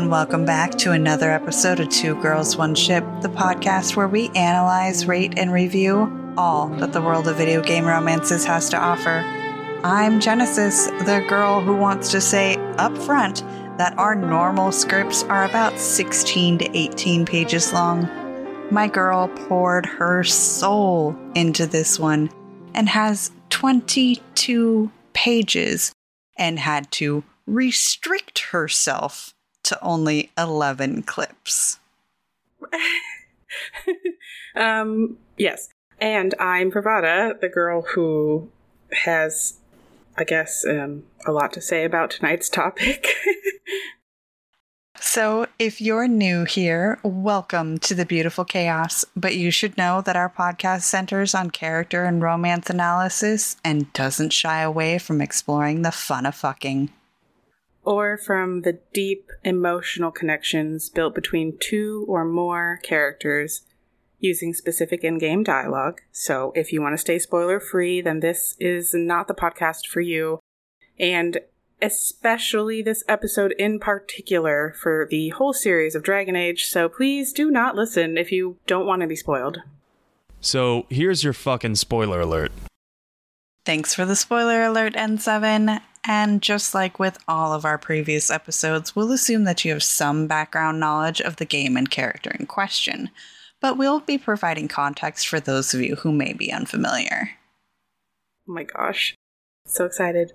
and welcome back to another episode of Two Girls, One Ship, the podcast where we analyze, rate, and review all that the world of video game romances has to offer. I'm Genesis, the girl who wants to say up front that our normal scripts are about 16 to 18 pages long. My girl poured her soul into this one and has 22 pages and had to restrict herself to only 11 clips. um, yes. And I'm Pravada, the girl who has, I guess, um, a lot to say about tonight's topic. So, if you're new here, welcome to the beautiful chaos. But you should know that our podcast centers on character and romance analysis and doesn't shy away from exploring the fun of fucking. Or from the deep emotional connections built between two or more characters using specific in game dialogue. So, if you want to stay spoiler free, then this is not the podcast for you. And especially this episode in particular for the whole series of Dragon Age. So, please do not listen if you don't want to be spoiled. So here's your fucking spoiler alert. Thanks for the spoiler alert, N7. And just like with all of our previous episodes, we'll assume that you have some background knowledge of the game and character in question, but we'll be providing context for those of you who may be unfamiliar. Oh my gosh. So excited.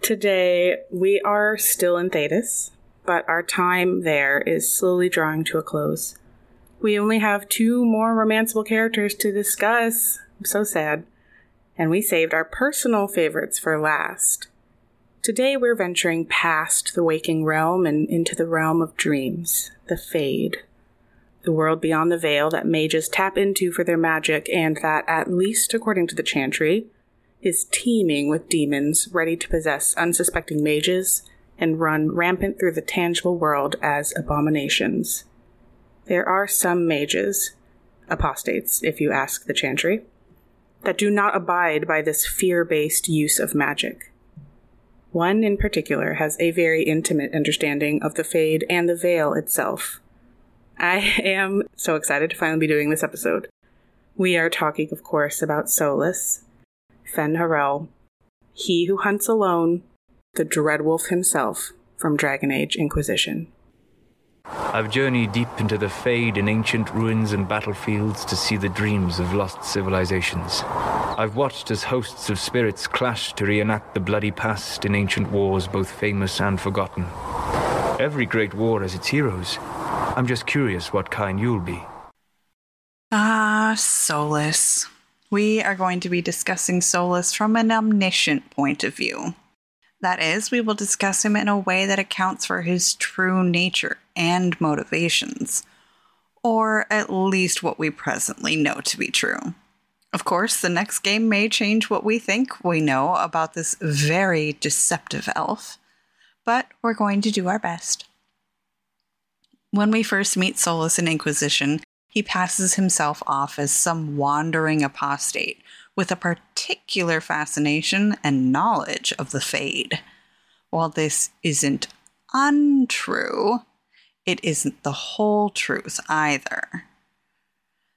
Today, we are still in Thedas, but our time there is slowly drawing to a close. We only have two more romanceable characters to discuss. I'm so sad. And we saved our personal favorites for last. Today, we're venturing past the waking realm and into the realm of dreams, the Fade. The world beyond the veil that mages tap into for their magic, and that, at least according to the Chantry, is teeming with demons ready to possess unsuspecting mages and run rampant through the tangible world as abominations. There are some mages, apostates if you ask the Chantry, that do not abide by this fear based use of magic. One in particular has a very intimate understanding of the Fade and the Veil itself. I am so excited to finally be doing this episode. We are talking, of course, about Solas, Fen Harel, he who hunts alone, the Dreadwolf himself from Dragon Age Inquisition. I've journeyed deep into the fade in ancient ruins and battlefields to see the dreams of lost civilizations. I've watched as hosts of spirits clash to reenact the bloody past in ancient wars, both famous and forgotten. Every great war has its heroes. I'm just curious what kind you'll be. Ah, Solas. We are going to be discussing Solas from an omniscient point of view. That is, we will discuss him in a way that accounts for his true nature and motivations, or at least what we presently know to be true. Of course, the next game may change what we think we know about this very deceptive elf, but we're going to do our best. When we first meet Solas in Inquisition, he passes himself off as some wandering apostate with a particular fascination and knowledge of the Fade. While this isn't untrue, it isn't the whole truth either.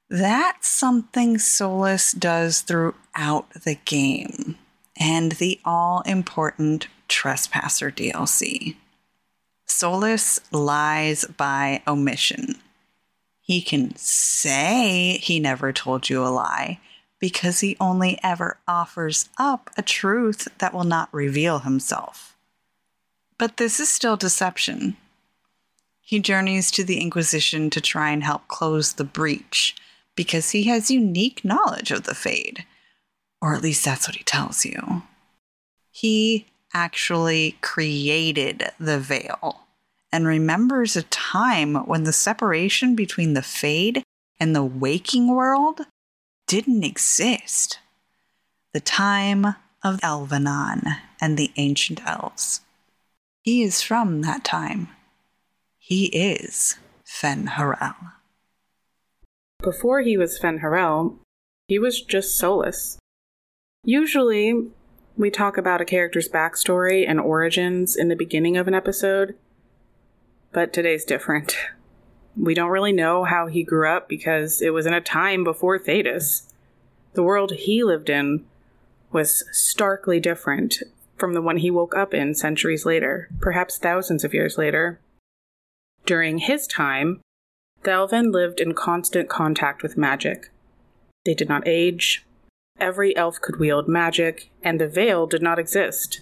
That's something Solas does throughout the game and the all important Trespasser DLC. Solas lies by omission. He can say he never told you a lie, because he only ever offers up a truth that will not reveal himself. But this is still deception. He journeys to the Inquisition to try and help close the breach because he has unique knowledge of the Fade. Or at least that's what he tells you. He actually created the veil and remembers a time when the separation between the Fade and the waking world didn't exist. The time of Elvhenan and the ancient elves. He is from that time. He is Fen Harel. Before he was Fen Harel, he was just Solas. Usually, we talk about a character's backstory and origins in the beginning of an episode, but today's different. We don't really know how he grew up because it was in a time before Thedas. The world he lived in was starkly different from the one he woke up in centuries later, perhaps thousands of years later. During his time, the Elven lived in constant contact with magic. They did not age, every elf could wield magic, and the veil did not exist.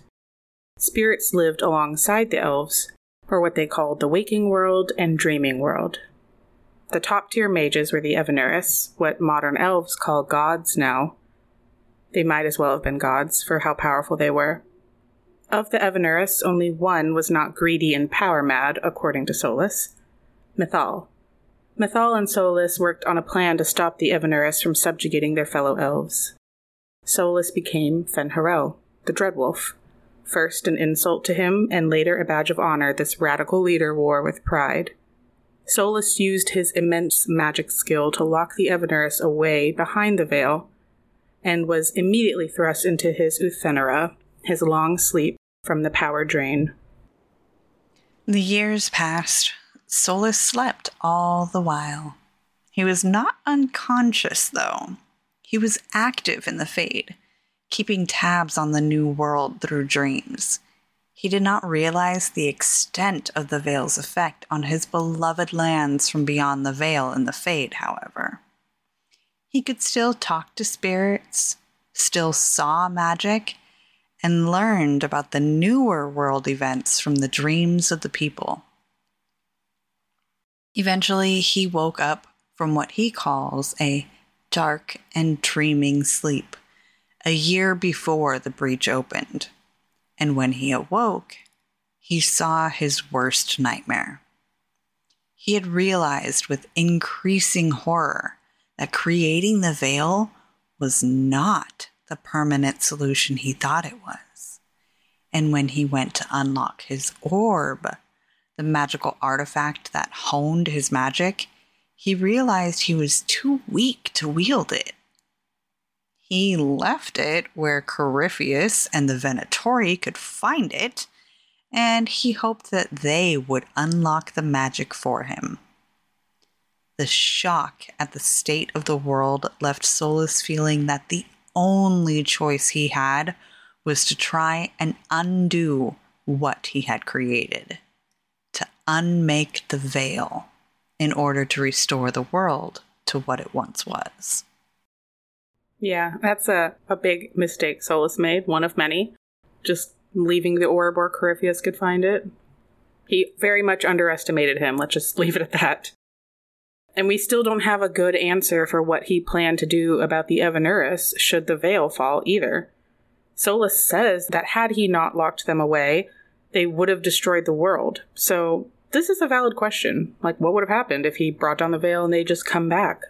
Spirits lived alongside the elves, or what they called the waking world and dreaming world. The top tier mages were the Evanuris, what modern elves call gods now. They might as well have been gods for how powerful they were. Of the Evanuris, only one was not greedy and power mad, according to Solas Mythal. Mythal and Solas worked on a plan to stop the Evanuris from subjugating their fellow elves. Solas became Fen'Harel, the Dreadwolf, first an insult to him and later a badge of honor this radical leader wore with pride. Solas used his immense magic skill to lock the Evanuris away behind the veil and was immediately thrust into his Uthenera, his long sleep from the power drain. The years passed. Solas slept all the while. He was not unconscious, though. He was active in the Fade keeping tabs on the new world through dreams. He did not realize the extent of the veil's effect on his beloved lands from beyond the veil in the Fade, however. He could still talk to spirits, still saw magic, and learned about the newer world events from the dreams of the people. Eventually, he woke up from what he calls a dark and dreaming sleep a year before the breach opened, and when he awoke, he saw his worst nightmare. He had realized with increasing horror that creating the veil was not the permanent solution he thought it was. And when he went to unlock his orb, the magical artifact that honed his magic, he realized he was too weak to wield it. He left it where Corypheus and the Venatori could find it, and he hoped that they would unlock the magic for him. The shock at the state of the world left Solas feeling that the only choice he had was to try and undo what he had created, to unmake the veil in order to restore the world to what it once was. Yeah, that's a, a big mistake Solas made, one of many. Just leaving the orb where Corypheus could find it. He very much underestimated him, let's just leave it at that. And we still don't have a good answer for what he planned to do about the Evanuris should the veil fall either. Solas says that had he not locked them away, they would have destroyed the world. So this is a valid question. Like, what would have happened if he brought down the veil and they just come back?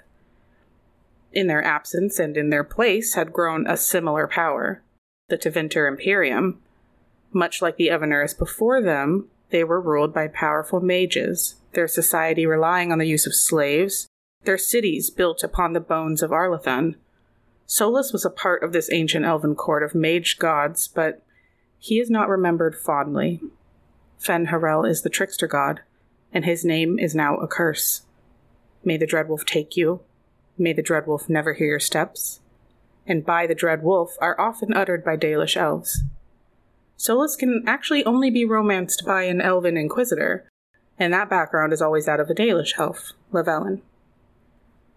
In their absence and in their place, had grown a similar power, the Tevinter Imperium. Much like the Evanuris before them, they were ruled by powerful mages, their society relying on the use of slaves, their cities built upon the bones of Arlathan. Solas was a part of this ancient elven court of mage gods, but he is not remembered fondly. Fen Harel is the trickster god, and his name is now a curse. May the Dreadwolf take you, May the Dread Wolf never hear your steps, and by the Dread Wolf are often uttered by Dalish elves. Solas can actually only be romanced by an elven inquisitor, and that background is always that of a Dalish elf, Lavellan.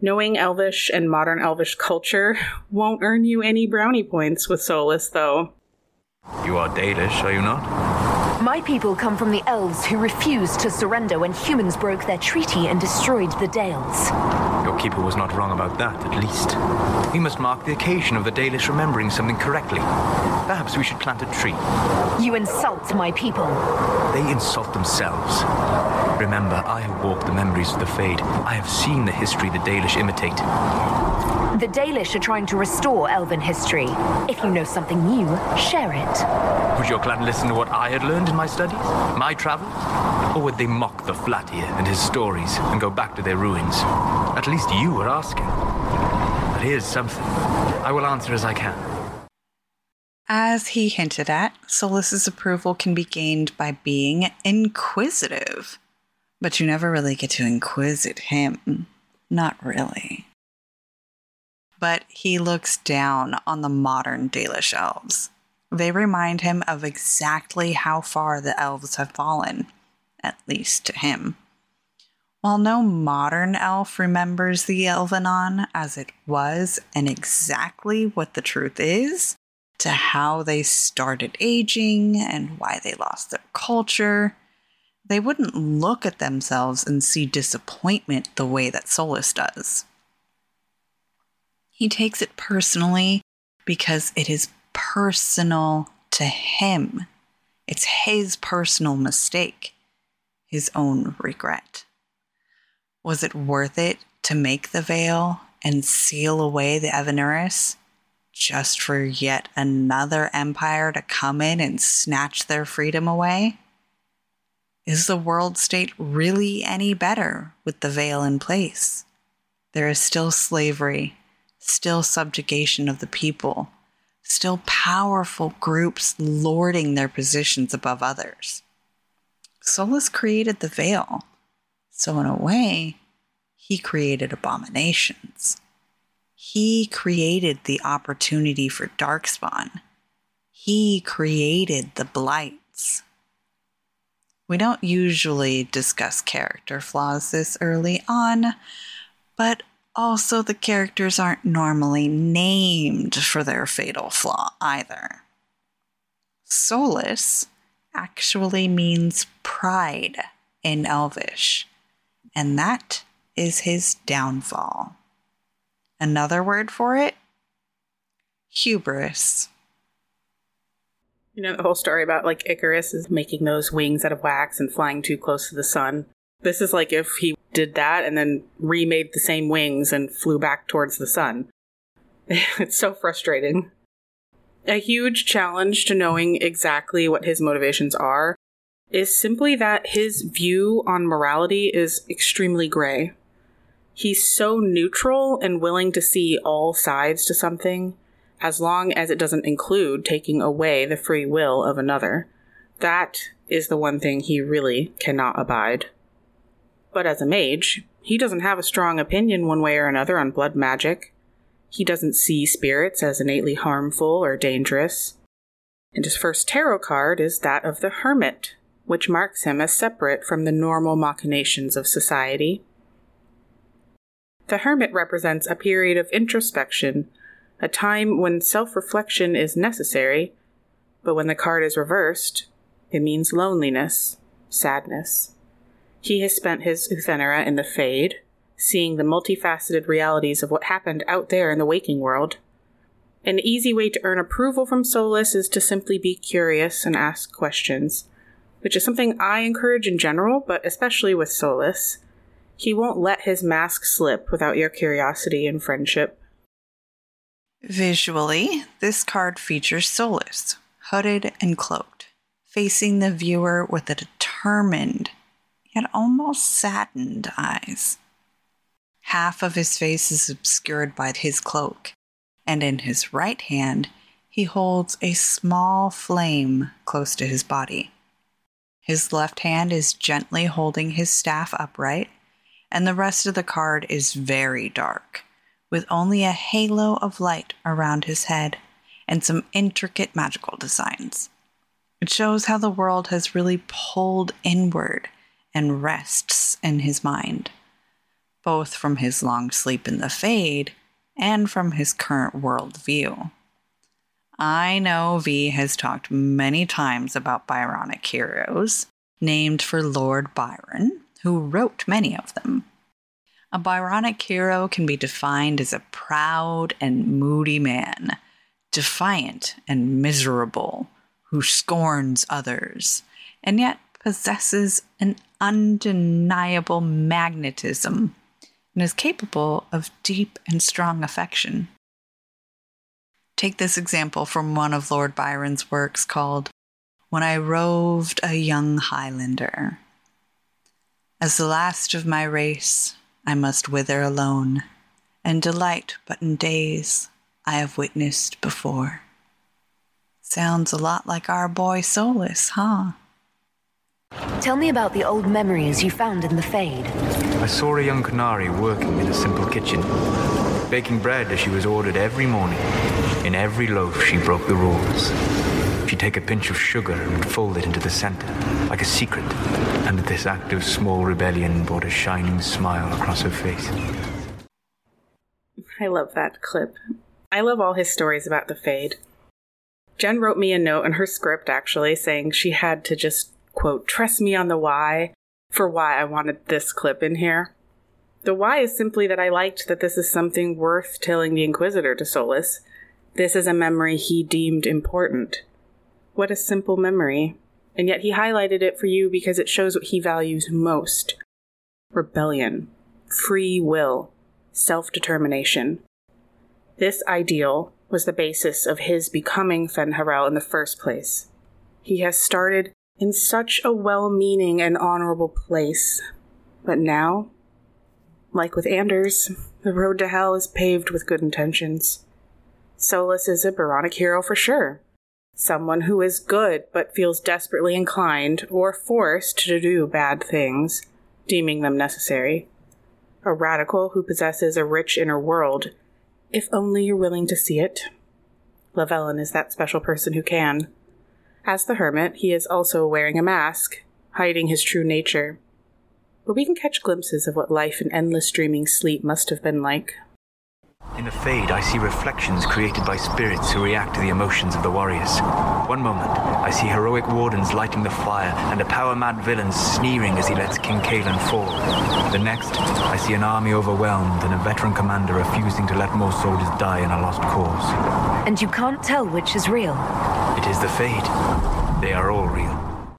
Knowing Elvish and modern Elvish culture won't earn you any brownie points with Solas, though. You are Dalish, are you not? My people come from the elves who refused to surrender when humans broke their treaty and destroyed the Dales. Your keeper was not wrong about that, at least. We must mark the occasion of the Dalish remembering something correctly. Perhaps we should plant a tree. You insult my people. They insult themselves. Remember, I have walked the memories of the Fade. I have seen the history the Dalish imitate. The Dalish are trying to restore elven history. If you know something new, share it. Would your clan listen to what I had learned in my studies, my travels? Or would they mock the Flatir and his stories and go back to their ruins? At least you were asking. But here's something. I will answer as I can. As he hinted at, Solas's approval can be gained by being inquisitive. But you never really get to inquisit him. Not really. But he looks down on the modern Dalish elves. They remind him of exactly how far the elves have fallen, at least to him. While no modern elf remembers the Elvhenan as it was and exactly what the truth is, to how they started aging and why they lost their culture, they wouldn't look at themselves and see disappointment the way that Solas does. He takes it personally because it is personal to him. It's his personal mistake, his own regret. Was it worth it to make the veil and seal away the Evanuris just for yet another empire to come in and snatch their freedom away? Is the world state really any better with the veil in place? There is still slavery, still subjugation of the people, still powerful groups lording their positions above others. Solas created the veil, so in a way, he created abominations. He created the opportunity for darkspawn. He created the blights. We don't usually discuss character flaws this early on, but also the characters aren't normally named for their fatal flaw either. Solas actually means pride in Elvish, and that is his downfall. Another word for it? Hubris. You know the whole story about like Icarus is making those wings out of wax and flying too close to the sun. This is like if he did that and then remade the same wings and flew back towards the sun. it's so frustrating. A huge challenge to knowing exactly what his motivations are is simply that his view on morality is extremely gray. He's so neutral and willing to see all sides to something, as long as it doesn't include taking away the free will of another. That is the one thing he really cannot abide. But as a mage, he doesn't have a strong opinion one way or another on blood magic. He doesn't see spirits as innately harmful or dangerous. And his first tarot card is that of the Hermit, which marks him as separate from the normal machinations of society. The Hermit represents a period of introspection, a time when self reflection is necessary, but when the card is reversed, it means loneliness, sadness. He has spent his Uthenera in the Fade, seeing the multifaceted realities of what happened out there in the waking world. An easy way to earn approval from Solas is to simply be curious and ask questions, which is something I encourage in general, but especially with Solas. He won't let his mask slip without your curiosity and friendship. Visually, this card features Solas, hooded and cloaked, facing the viewer with a determined, almost saddened eyes. Half of his face is obscured by his cloak, and in his right hand, he holds a small flame close to his body. His left hand is gently holding his staff upright, and the rest of the card is very dark, with only a halo of light around his head and some intricate magical designs. It shows how the world has really pulled inward and rests in his mind. both from his long sleep in the Fade and from his current worldview. I know V has talked many times about Byronic heroes, named for Lord Byron, who wrote many of them. A Byronic hero can be defined as a proud and moody man, defiant and miserable, who scorns others, and yet possesses an undeniable magnetism and is capable of deep and strong affection. Take this example from one of Lord Byron's works called When I Roved a Young Highlander. As the last of my race, I must wither alone, and delight but in days I have witnessed before. Sounds a lot like our boy Solas, huh? Tell me about the old memories you found in the Fade. I saw a young canary working in a simple kitchen, baking bread as she was ordered every morning. In every loaf, she broke the rules. She'd take a pinch of sugar and fold it into the center, like a secret, and this act of small rebellion brought a shining smile across her face. I love that clip. I love all his stories about the Fade. Jen wrote me a note in her script, actually, saying she had to just, quote, trust me on the why for why I wanted this clip in here. The why is simply that I liked that this is something worth telling the Inquisitor to Solas. This is a memory he deemed important. What a simple memory. And yet he highlighted it for you because it shows what he values most rebellion, free will, self determination. This ideal was the basis of his becoming Fen Fen'Harel in the first place. He has started in such a well meaning and honorable place, but now, like with Anders, the road to hell is paved with good intentions. Solas is a Byronic hero for sure. Someone who is good but feels desperately inclined or forced to do bad things, deeming them necessary. A radical who possesses a rich inner world, if only you're willing to see it. Lavellan is that special person who can. As the hermit, he is also wearing a mask, hiding his true nature. But we can catch glimpses of what life in endless dreaming sleep must have been like. In the Fade, I see reflections created by spirits who react to the emotions of the warriors. One moment, I see heroic wardens lighting the fire and a power-mad villain sneering as he lets King Cailan fall. The next, I see an army overwhelmed and a veteran commander refusing to let more soldiers die in a lost cause. And you can't tell which is real. It is the Fade. They are all real.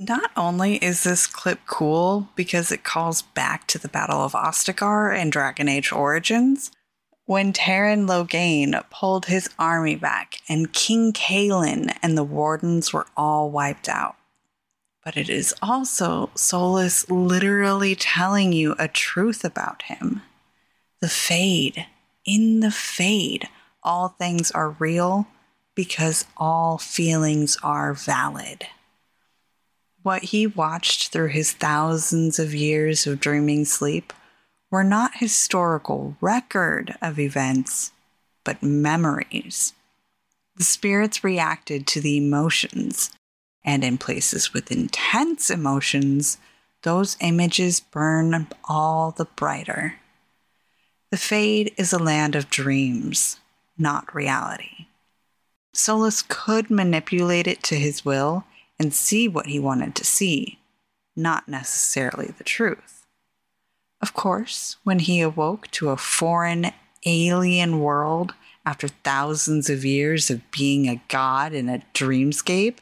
Not only is this clip cool because it calls back to the Battle of Ostagar and Dragon Age Origins, when Teyrn Loghain pulled his army back and King Cailan and the Wardens were all wiped out. But it is also Solas literally telling you a truth about him. The Fade. In the Fade, all things are real because all feelings are valid. What he watched through his thousands of years of dreaming sleep were not historical record of events, but memories. The spirits reacted to the emotions, and in places with intense emotions, those images burn all the brighter. The Fade is a land of dreams, not reality. Solas could manipulate it to his will and see what he wanted to see, not necessarily the truth. Of course, when he awoke to a foreign, alien world after thousands of years of being a god in a dreamscape,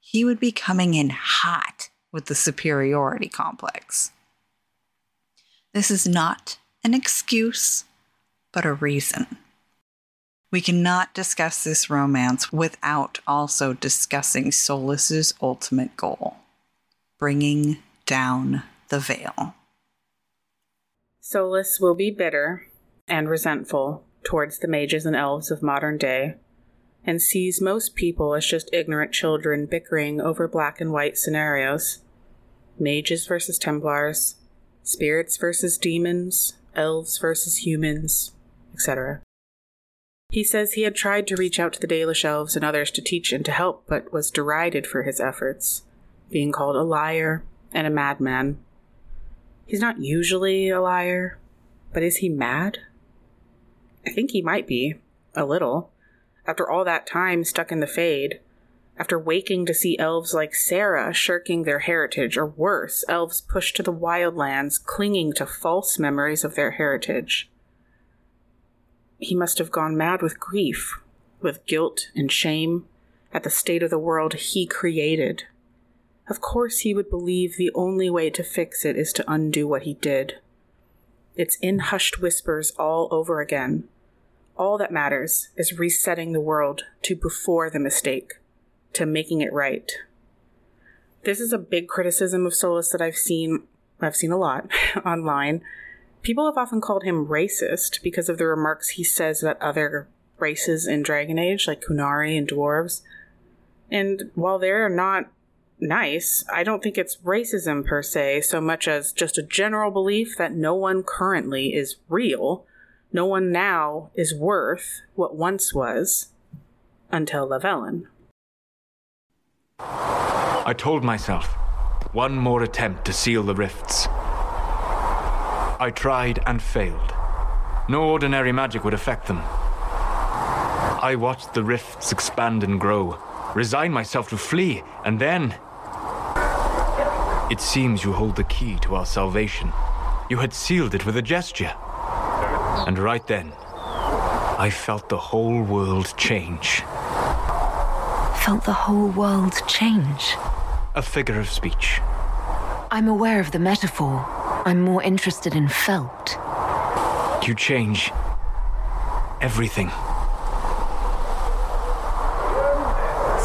he would be coming in hot with the superiority complex. This is not an excuse, but a reason. We cannot discuss this romance without also discussing Solas's ultimate goal bringing down the veil. Solas will be bitter and resentful towards the mages and elves of modern day, and sees most people as just ignorant children bickering over black and white scenarios mages versus Templars, spirits versus demons, elves versus humans, etc. He says he had tried to reach out to the Dalish elves and others to teach and to help, but was derided for his efforts, being called a liar and a madman. He's not usually a liar, but is he mad? I think he might be, a little. After all that time stuck in the Fade, after waking to see elves like Sera shirking their heritage, or worse, elves pushed to the wildlands, clinging to false memories of their heritage. He must have gone mad with grief, with guilt and shame at the state of the world he created. Of course, he would believe the only way to fix it is to undo what he did. It's in hushed whispers all over again. All that matters is resetting the world to before the mistake to making it right. This is a big criticism of Solas that I've seen, I've seen a lot online. People have often called him racist because of the remarks he says about other races in Dragon Age, like Qunari and dwarves. And while they're not nice, I don't think it's racism per se, so much as just a general belief that no one currently is real. No one now is worth what once was until Lavellan. I told myself, one more attempt to seal the rifts. I tried and failed. No ordinary magic would affect them. I watched the rifts expand and grow, resigned myself to flee, and then. It seems you hold the key to our salvation. You had sealed it with a gesture. And right then, I felt the whole world change. Felt the whole world change. A figure of speech. I'm aware of the metaphor. I'm more interested in felt. You change everything.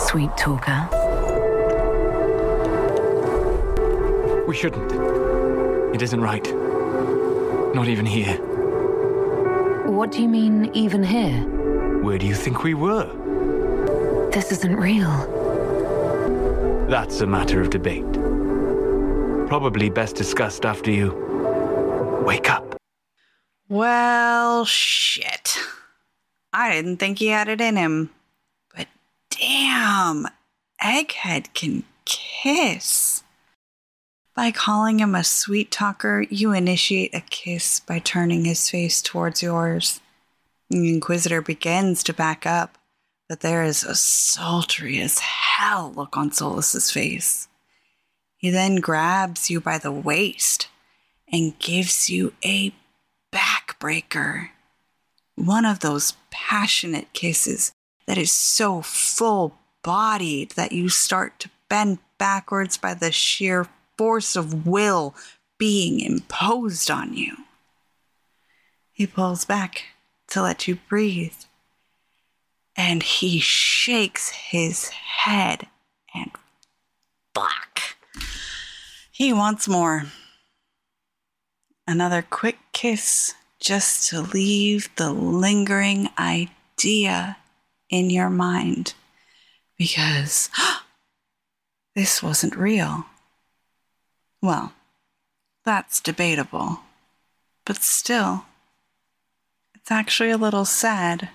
Sweet talker. We shouldn't. It isn't right. Not even here. What do you mean, even here? Where do you think we were? This isn't real. That's a matter of debate. Probably best discussed after you wake up. Well, shit. I didn't think he had it in him. But damn, Egghead can kiss. By calling him a sweet talker, you initiate a kiss by turning his face towards yours. The Inquisitor begins to back up, but there is a sultry as hell look on Solas's face. He then grabs you by the waist and gives you a backbreaker. One of those passionate kisses that is so full bodied that you start to bend backwards by the sheer force of will being imposed on you. He pulls back to let you breathe, and he shakes his head and fuck. He wants more. Another quick kiss just to leave the lingering idea in your mind because this wasn't real. Well, that's debatable, but still, it's actually a little sad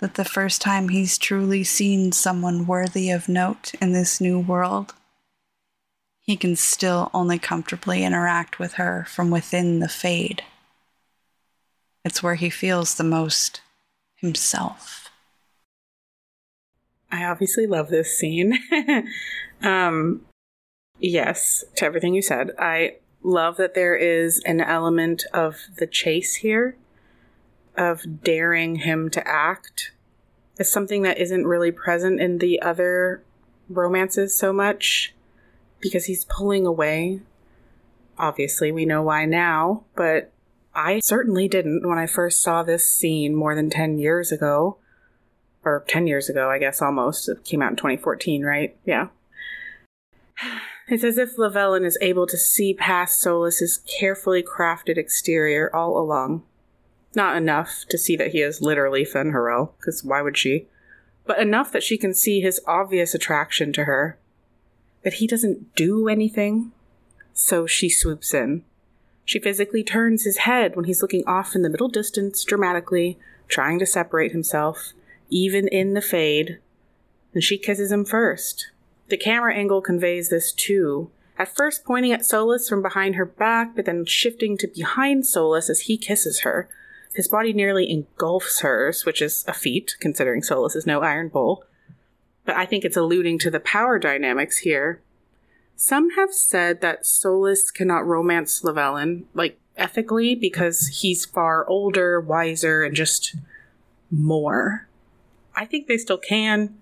that the first time he's truly seen someone worthy of note in this new world, he can still only comfortably interact with her from within the fade. It's where he feels the most himself. I obviously love this scene. um, yes, to everything you said. I love that there is an element of the chase here, of daring him to act. It's something that isn't really present in the other romances so much because he's pulling away. Obviously, we know why now, but I certainly didn't when I first saw this scene more than 10 years ago. Or 10 years ago, I guess almost. It came out in 2014, right? Yeah. It's as if Lavellan is able to see past Solas's carefully crafted exterior all along. Not enough to see that he is literally Fen'Harel, because why would she? But enough that she can see his obvious attraction to her. That he doesn't do anything. So she swoops in. She physically turns his head when he's looking off in the middle distance dramatically, trying to separate himself, even in the fade. And she kisses him first. The camera angle conveys this too, At first pointing at Solas from behind her back, but then shifting to behind Solas as he kisses her. His body nearly engulfs hers, which is a feat, considering Solas is no Iron Bull. But I think it's alluding to the power dynamics here. Some have said that Solas cannot romance Lavellan, like ethically, because he's far older, wiser, and just more. I think they still can,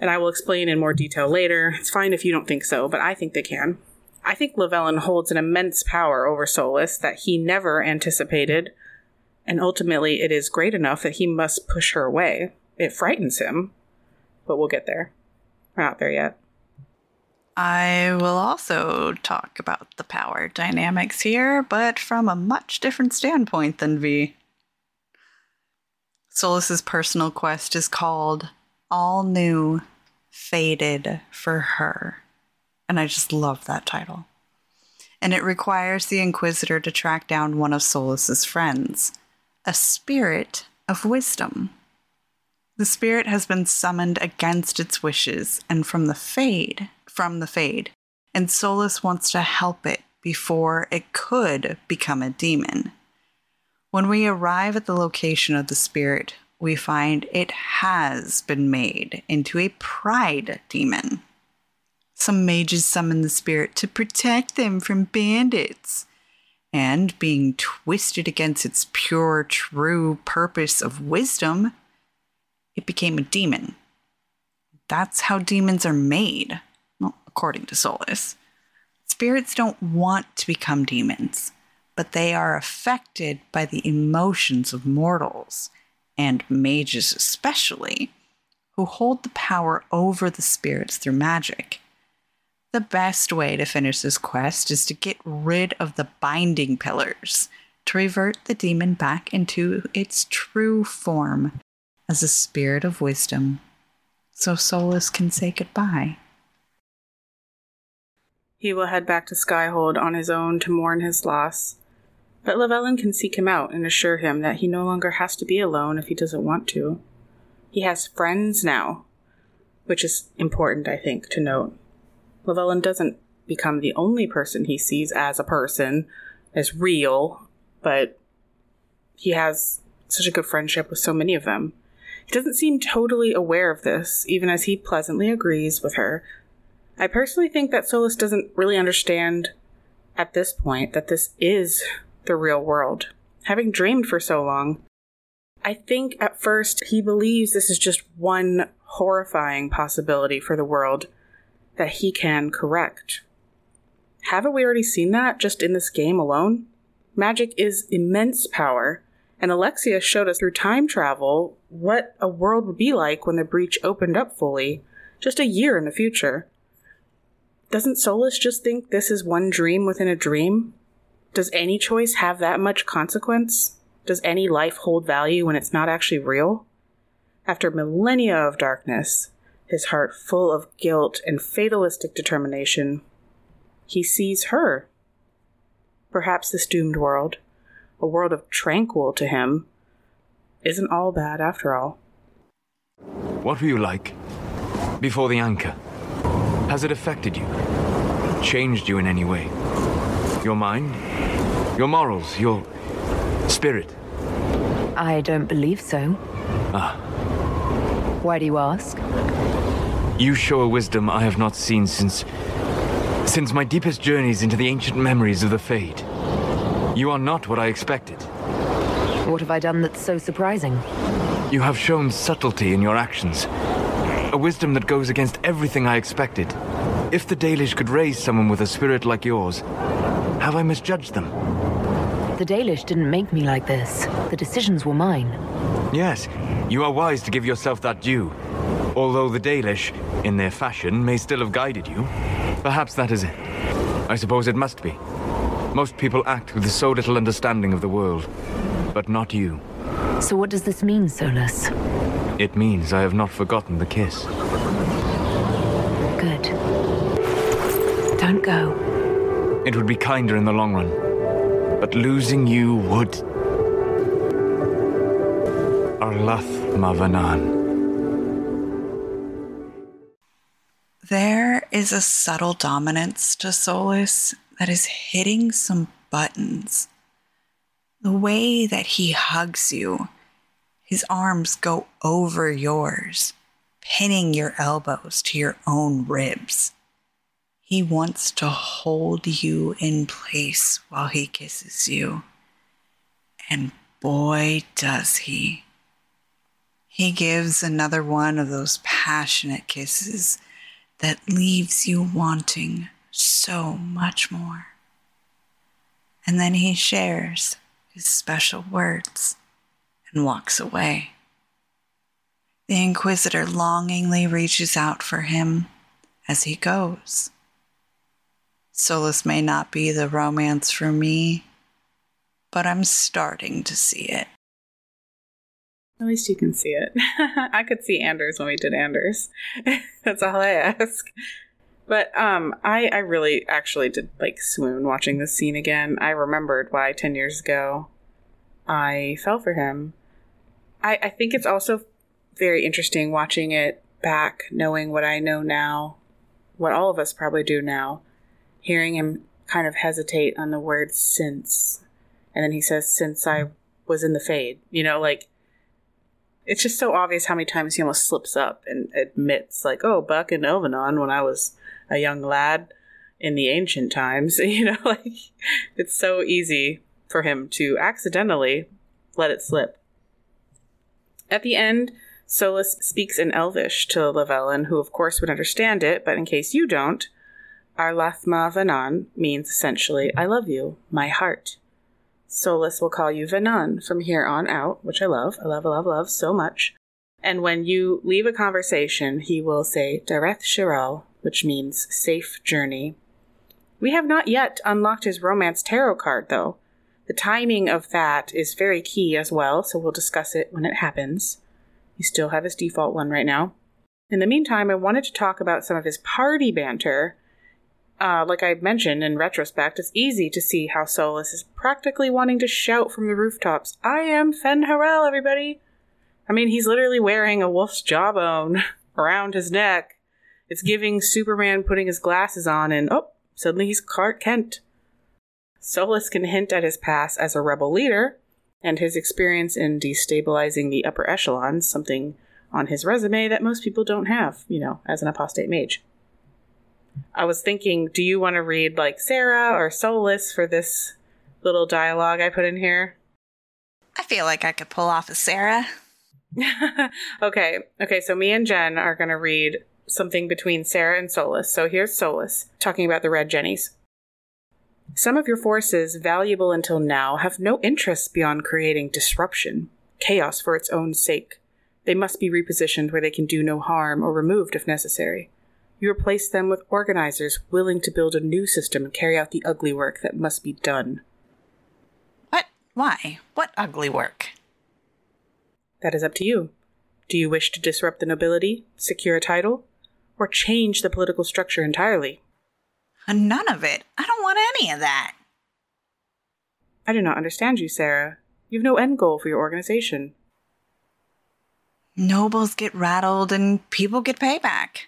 and I will explain in more detail later. It's fine if you don't think so, but I think they can. I think Lavellan holds an immense power over Solas that he never anticipated, and ultimately it is great enough that he must push her away. It frightens him, but we'll get there. We're not there yet. I will also talk about the power dynamics here, but from a much different standpoint than V. Solas's personal quest is called All New Faded for Her. And I just love that title. And it requires the Inquisitor to track down one of Solas's friends, a spirit of wisdom. The spirit has been summoned against its wishes and from the fade, from the fade, and Solas wants to help it before it could become a demon. When we arrive at the location of the spirit, we find it has been made into a pride demon. Some mages summon the spirit to protect them from bandits. And being twisted against its pure, true purpose of wisdom, it became a demon. That's how demons are made, well, according to Solas. Spirits don't want to become demons, but they are affected by the emotions of mortals, and mages especially, who hold the power over the spirits through magic. The best way to finish this quest is to get rid of the binding pillars to revert the demon back into its true form as a spirit of wisdom, so Solas can say goodbye. He will head back to Skyhold on his own to mourn his loss, but Lavellan can seek him out and assure him that he no longer has to be alone if he doesn't want to. He has friends now, which is important, I think, to note. Lavellan doesn't become the only person he sees as a person, as real, but he has such a good friendship with so many of them. He doesn't seem totally aware of this, even as he pleasantly agrees with her. I personally think that Solas doesn't really understand at this point that this is the real world. Having dreamed for so long, I think at first he believes this is just one horrifying possibility for the world that he can correct. Haven't we already seen that just in this game alone? Magic is immense power, and Alexius showed us through time travel what a world would be like when the breach opened up fully, just a year in the future. Doesn't Solas just think this is one dream within a dream? Does any choice have that much consequence? Does any life hold value when it's not actually real? After millennia of darkness, his heart full of guilt and fatalistic determination, he sees her. Perhaps this doomed world, a world of tranquil to him, isn't all bad after all. What were you like before the anchor? Has it affected you? Changed you in any way? Your mind? Your morals? Your spirit? I don't believe so. Ah. Why do you ask? You show a wisdom I have not seen since. since my deepest journeys into the ancient memories of the Fade. You are not what I expected. What have I done that's so surprising? You have shown subtlety in your actions. A wisdom that goes against everything I expected. If the Dalish could raise someone with a spirit like yours, have I misjudged them? The Dalish didn't make me like this. The decisions were mine. Yes, you are wise to give yourself that due. Although the Dalish, in their fashion, may still have guided you. Perhaps that is it. I suppose it must be. Most people act with so little understanding of the world. But not you. So what does this mean, Solas? It means I have not forgotten the kiss. Good. Don't go. It would be kinder in the long run. But losing you would. Arlath Mavanan. There is a subtle dominance to Solas that is hitting some buttons. The way that he hugs you, his arms go over yours, pinning your elbows to your own ribs. He wants to hold you in place while he kisses you. And boy, does he. He gives another one of those passionate kisses that leaves you wanting so much more. And then he shares his special words and walks away. The Inquisitor longingly reaches out for him as he goes. Solas may not be the romance for me, but I'm starting to see it. At least you can see it. I could see Anders when we did Anders. That's all I ask. But um, I I really actually did like swoon watching this scene again. I remembered why ten years ago I fell for him. I I think it's also very interesting watching it back, knowing what I know now, what all of us probably do now, hearing him kind of hesitate on the word since, and then he says since I was in the fade. You know, like it's just so obvious how many times he almost slips up and admits, like, oh, back in Elvhenan when I was a young lad in the ancient times, you know, like it's so easy for him to accidentally let it slip. At the end, Solas speaks in Elvish to Lavellan, who of course would understand it, but in case you don't, Ar lath ma Vhenan means essentially, I love you, my heart. Solas will call you Vanan from here on out, which I love. I love, love, love so much. And when you leave a conversation, he will say Dareth Shiral, which means safe journey. We have not yet unlocked his romance tarot card, though. The timing of that is very key as well, so we'll discuss it when it happens. You still have his default one right now. In the meantime, I wanted to talk about some of his party banter uh, like I mentioned in retrospect, it's easy to see how Solas is practically wanting to shout from the rooftops, I am Fen Harel, everybody! I mean, he's literally wearing a wolf's jawbone around his neck. It's giving Superman putting his glasses on and, oh, suddenly he's Clark Kent. Solas can hint at his past as a rebel leader and his experience in destabilizing the upper echelons, something on his resume that most people don't have, you know, as an apostate mage. I was thinking, do you want to read like Sera or Solas for this little dialogue I put in here? I feel like I could pull off a Sera. okay, okay, so me and Jen are going to read something between Sera and Solas. So here's Solas talking about the red jennies. Some of your forces, valuable until now, have no interest beyond creating disruption, chaos for its own sake. They must be repositioned where they can do no harm or removed if necessary. You replace them with organizers willing to build a new system and carry out the ugly work that must be done. What? Why? What ugly work? That is up to you. Do you wish to disrupt the nobility, secure a title, or change the political structure entirely? None of it. I don't want any of that. I do not understand you, Sera. You've no end goal for your organization. Nobles get rattled and people get payback.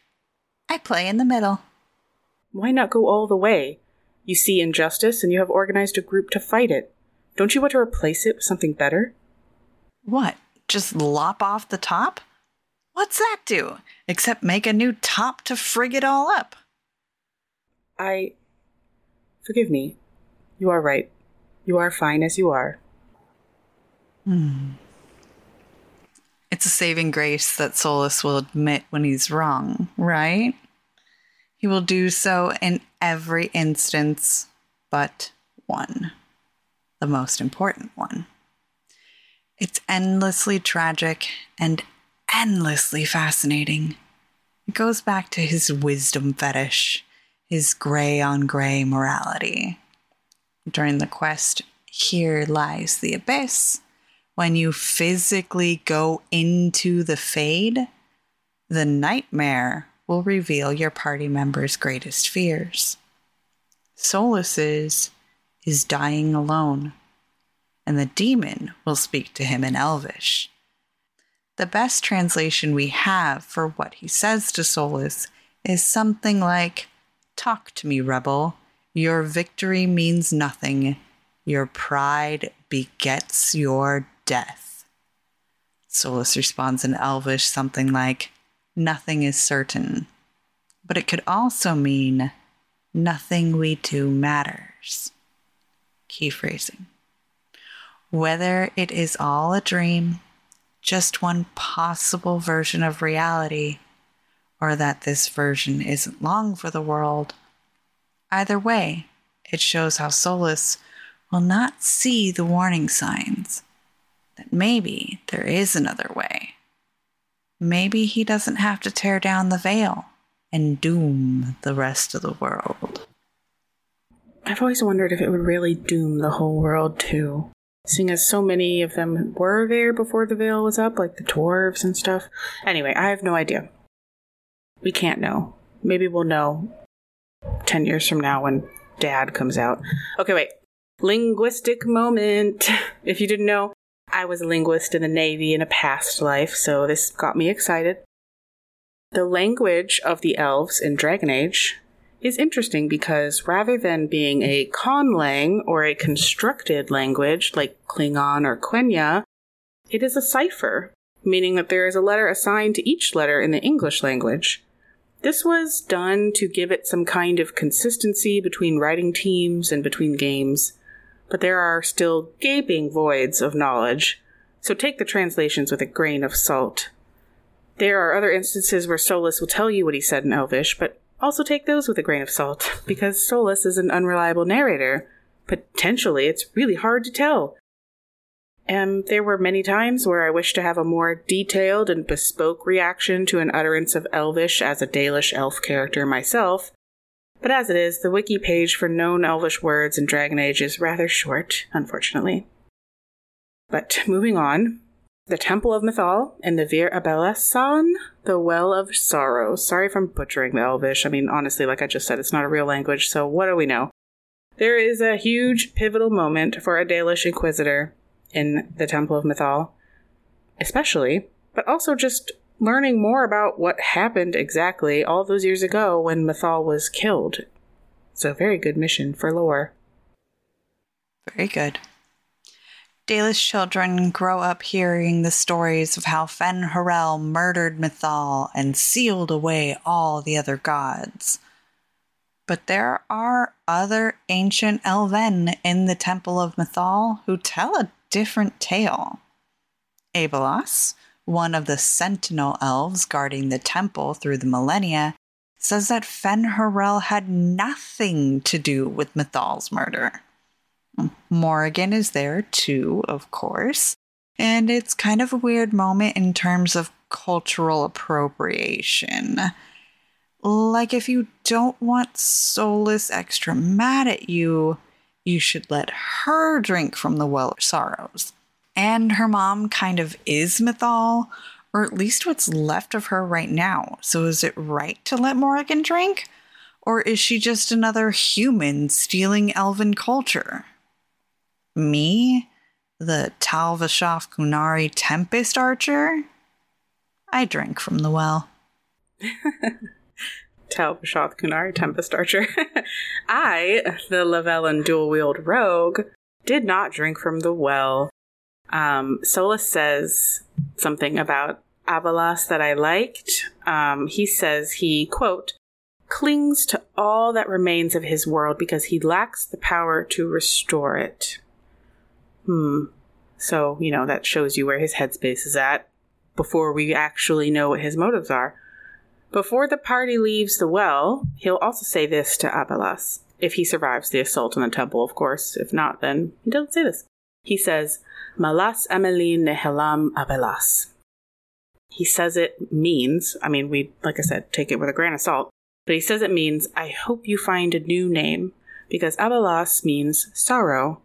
I play in the middle. Why not go all the way? You see injustice and you have organized a group to fight it. Don't you want to replace it with something better? What? Just lop off the top? What's that do? Except make a new top to frig it all up. I. Forgive me. You are right. You are fine as you are. Hmm. It's a saving grace that Solas will admit when he's wrong, right? He will do so in every instance but one, the most important one. It's endlessly tragic and endlessly fascinating. It goes back to his wisdom fetish, his gray on gray morality. During the quest, here lies the abyss when you physically go into the fade, the nightmare will reveal your party member's greatest fears. Solas's is dying alone, and the demon will speak to him in Elvish. The best translation we have for what he says to Solas is something like Talk to me, rebel. Your victory means nothing. Your pride begets your death. Solas responds in Elvish something like, Nothing is certain. But it could also mean, Nothing we do matters. Key phrasing. Whether it is all a dream, just one possible version of reality, or that this version isn't long for the world. Either way, it shows how Solas will not see the warning signs, that maybe there is another way. Maybe he doesn't have to tear down the veil and doom the rest of the world. I've always wondered if it would really doom the whole world too. Seeing as so many of them were there before the veil was up, like the dwarves and stuff. Anyway, I have no idea. We can't know. Maybe we'll know 10 years from now when dad comes out. Okay, wait. Linguistic moment. If you didn't know, I was a linguist in the Navy in a past life, so this got me excited. The language of the elves in Dragon Age is interesting because rather than being a conlang or a constructed language like Klingon or Quenya, it is a cipher, meaning that there is a letter assigned to each letter in the English language. This was done to give it some kind of consistency between writing teams and between games, but there are still gaping voids of knowledge, so take the translations with a grain of salt. There are other instances where Solas will tell you what he said in Elvish, but also take those with a grain of salt, because Solas is an unreliable narrator. Potentially, it's really hard to tell. And there were many times where I wished to have a more detailed and bespoke reaction to an utterance of Elvish as a Dalish elf character myself, but as it is, the wiki page for known Elvish words in Dragon Age is rather short, unfortunately. But moving on, the Temple of Mythal and the Vir Abelasan, the Well of Sorrow. Sorry if I'm butchering the Elvish. I mean, honestly, like I just said, it's not a real language, so what do we know? There is a huge pivotal moment for a Dalish Inquisitor in the Temple of Mythal, especially, but also just learning more about what happened exactly all those years ago when Mythal was killed. So, very good mission for lore. Very good. Dalish children grow up hearing the stories of how Fen Harel murdered Mythal and sealed away all the other gods. But there are other ancient Elven in the Temple of Mythal who tell a different tale. Abelas, one of the sentinel elves guarding the temple through the millennia, says that Fen Harel had nothing to do with Mythal's murder. Morrigan is there too, of course, and it's kind of a weird moment in terms of cultural appropriation. Like, if you don't want Solus extra mad at you, you should let her drink from the well of sorrows. And her mom kind of is Mythal, or at least what's left of her right now. So is it right to let Morrigan drink? Or is she just another human stealing elven culture? Me, the Tal Vashoth Qunari Tempest Archer? I drink from the well. Tal Vashoth Qunari Tempest Archer. I, the Lavellan dual wield rogue, did not drink from the well. Um, Solas says something about Abelas that I liked. Um, he says he, quote, clings to all that remains of his world because he lacks the power to restore it. Hmm. So, you know, that shows you where his headspace is at before we actually know what his motives are. Before the party leaves the well, he'll also say this to Abelas. If he survives the assault on the temple, of course. If not, then he doesn't say this. He says, Malas Amelin Nehelam Abelas. He says it means, I mean, we, like I said, take it with a grain of salt, but he says it means, I hope you find a new name, because Abelas means sorrow.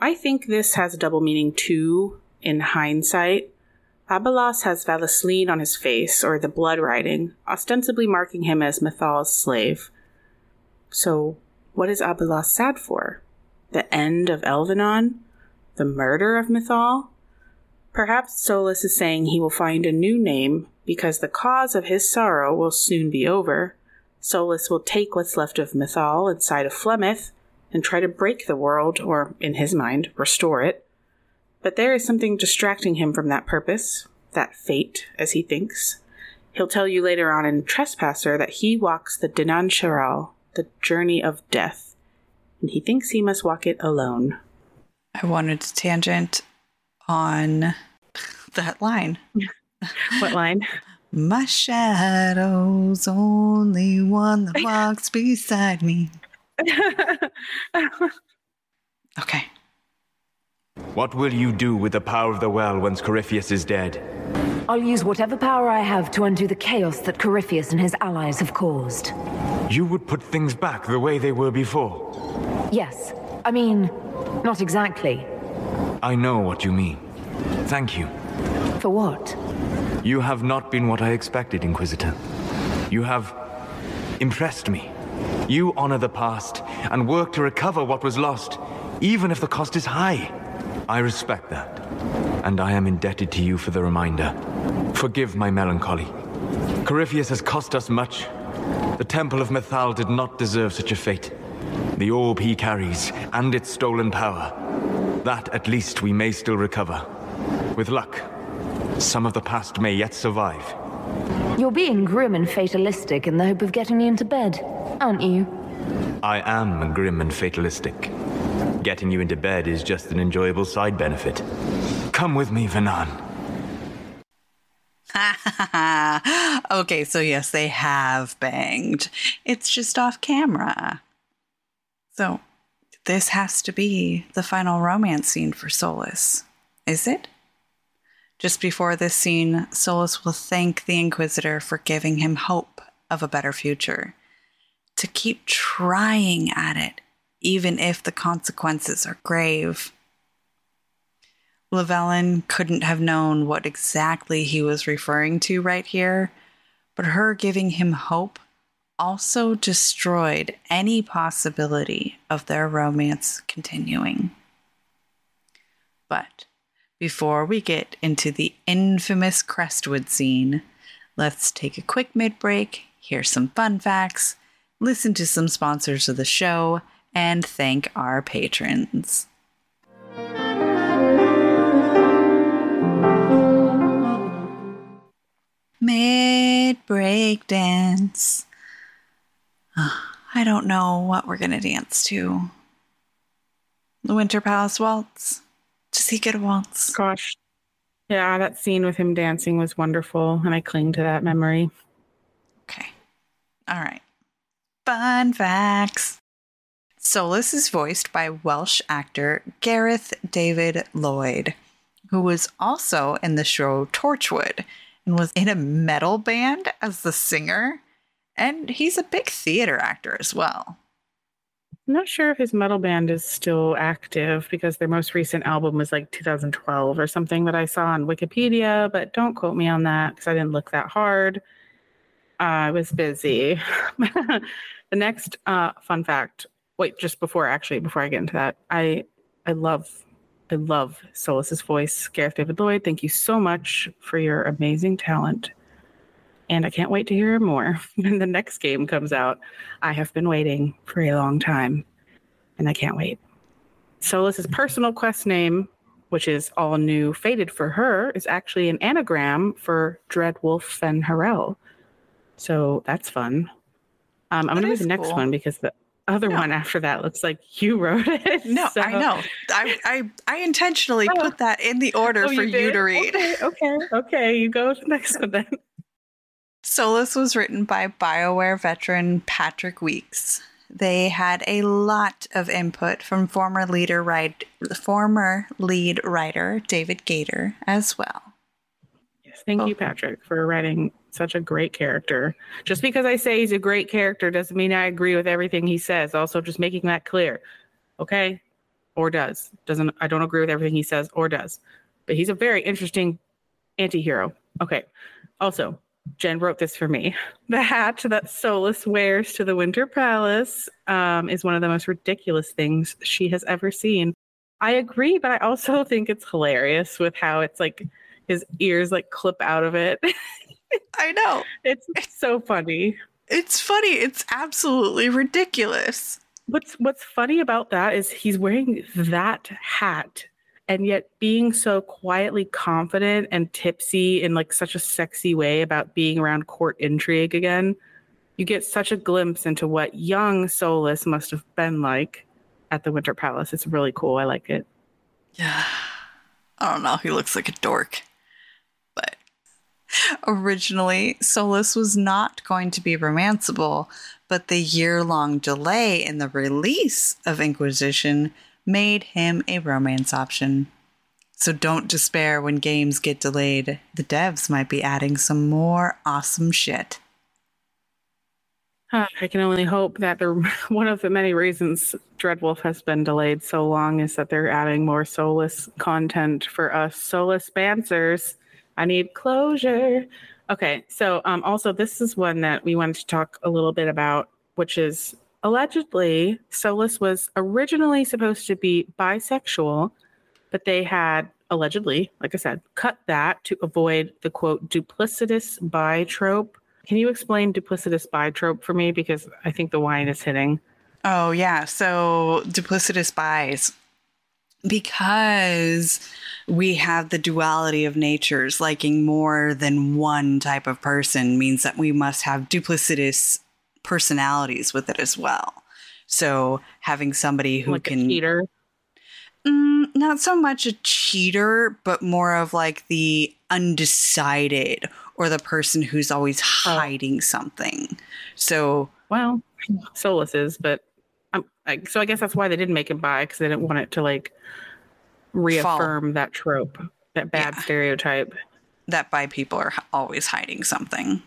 I think this has a double meaning too, in hindsight. Abelas has Vallaslin on his face, or the blood writing, ostensibly marking him as Mythal's slave. So, what is Abelas sad for? The end of Elvhenan? The murder of Mythal? Perhaps Solas is saying he will find a new name because the cause of his sorrow will soon be over, Solas will take what's left of Mythal inside of Flemeth and try to break the world, or, in his mind, restore it. But there is something distracting him from that purpose, that fate, as he thinks. He'll tell you later on in Trespasser that he walks the Dinan Shiral, the journey of death, and he thinks he must walk it alone. I wanted to tangent on that line. What line? My shadow's only one that walks beside me. Okay. What will you do with the power of the well once Corypheus is dead? I'll use whatever power I have to undo the chaos that Corypheus and his allies have caused. You would put things back the way they were before. Yes. I mean, not exactly. I know what you mean. Thank you. For what? You have not been what I expected, Inquisitor. You have impressed me. You honor the past and work to recover what was lost, even if the cost is high. I respect that, and I am indebted to you for the reminder. Forgive my melancholy. Corypheus has cost us much. The Temple of Mythal did not deserve such a fate. The orb he carries, and its stolen power. That, at least, we may still recover. With luck, some of the past may yet survive. You're being grim and fatalistic in the hope of getting me into bed, aren't you? I am grim and fatalistic. Getting you into bed is just an enjoyable side benefit. Come with me, Vhenan. okay, so yes, they have banged. It's just off camera. So this has to be the final romance scene for Solas. Is it? Just before this scene, Solas will thank the Inquisitor for giving him hope of a better future. To keep trying at it, even if the consequences are grave. Lavellan couldn't have known what exactly he was referring to right here, but her giving him hope also destroyed any possibility of their romance continuing. But before we get into the infamous Crestwood scene, let's take a quick mid break, hear some fun facts, listen to some sponsors of the show, and thank our patrons. Mid break dance. Ah, I don't know what we're going to dance to. The Winter Palace Waltz. Does he get a waltz? Gosh. Yeah, that scene with him dancing was wonderful, and I cling to that memory. Okay. All right. Fun facts. Solas is voiced by Welsh actor Gareth David Lloyd, who was also in the show Torchwood and was in a metal band as the singer. And he's a big theater actor as well. I'm not sure if his metal band is still active because their most recent album was like 2012 or something that I saw on Wikipedia, but don't quote me on that because I didn't look that hard. Uh, I was busy. the next uh, fun fact wait, just before actually, before I get into that, I I love I love Solas's voice. Gareth David Lloyd, thank you so much for your amazing talent. And I can't wait to hear more when the next game comes out. I have been waiting for a long time, and I can't wait. Solas's personal quest name, which is all New Faded for Her, is actually an anagram for Dreadwolf Fen Harel. So that's fun. Um, I'm going to read the next cool. one because the other No. one after that looks like you wrote it. No, So- I know. I, I I intentionally Oh. put that in the order Oh, for you, did? to read. Okay, okay, okay. You go to the next one then. Solas was written by BioWare veteran Patrick Weeks. They had a lot of input from former leader former lead writer David Gaider as well. Yes, thank you, Patrick, for writing such a great character. Just because I say he's a great character doesn't mean I agree with everything he says. Also, just making that clear. Okay? Or does. Doesn't I don't agree with everything he says or does. But he's a very interesting anti-hero. Okay. Also, Jen wrote this for me. The hat that Solas wears to the Winter Palace um, is one of the most ridiculous things she has ever seen. I agree, but I also think it's hilarious with how it's like his ears like clip out of it. I know. It's so funny. It's funny. It's absolutely ridiculous. What's what's funny about that is he's wearing that hat and yet being so quietly confident and tipsy in like such a sexy way about being around court intrigue again. You get such a glimpse into what young Solas must have been like at the Winter Palace. It's really cool. I like it. Yeah. I don't know. He looks like a dork. But originally, Solas was not going to be romanceable, but the year long delay in the release of Inquisition made him a romance option. So don't despair when games get delayed. The devs might be adding some more awesome shit. I can only hope that the one of the many reasons Dreadwolf has been delayed so long is that they're adding more Solas content for us Solas fancers. I need closure. Okay, so um, also this is one that we wanted to talk a little bit about, which is allegedly Solas was originally supposed to be bisexual, but they had allegedly, like I said, cut that to avoid the quote duplicitous bi trope can you explain duplicitous bi trope for me? Because I think the wine is hitting. Oh, yeah. So, duplicitous bis. Because we have the duality of natures, liking more than one type of person means that we must have duplicitous personalities with it as well. So, having somebody who like can. cheater. Mm, not so much a cheater, but more of like the undecided or the person who's always hiding something. So, well, Solas is, but I'm, I, so I guess that's why they didn't make him bi because they didn't want it to like reaffirm fall. that trope, that bad yeah. stereotype. That bi people are always hiding something.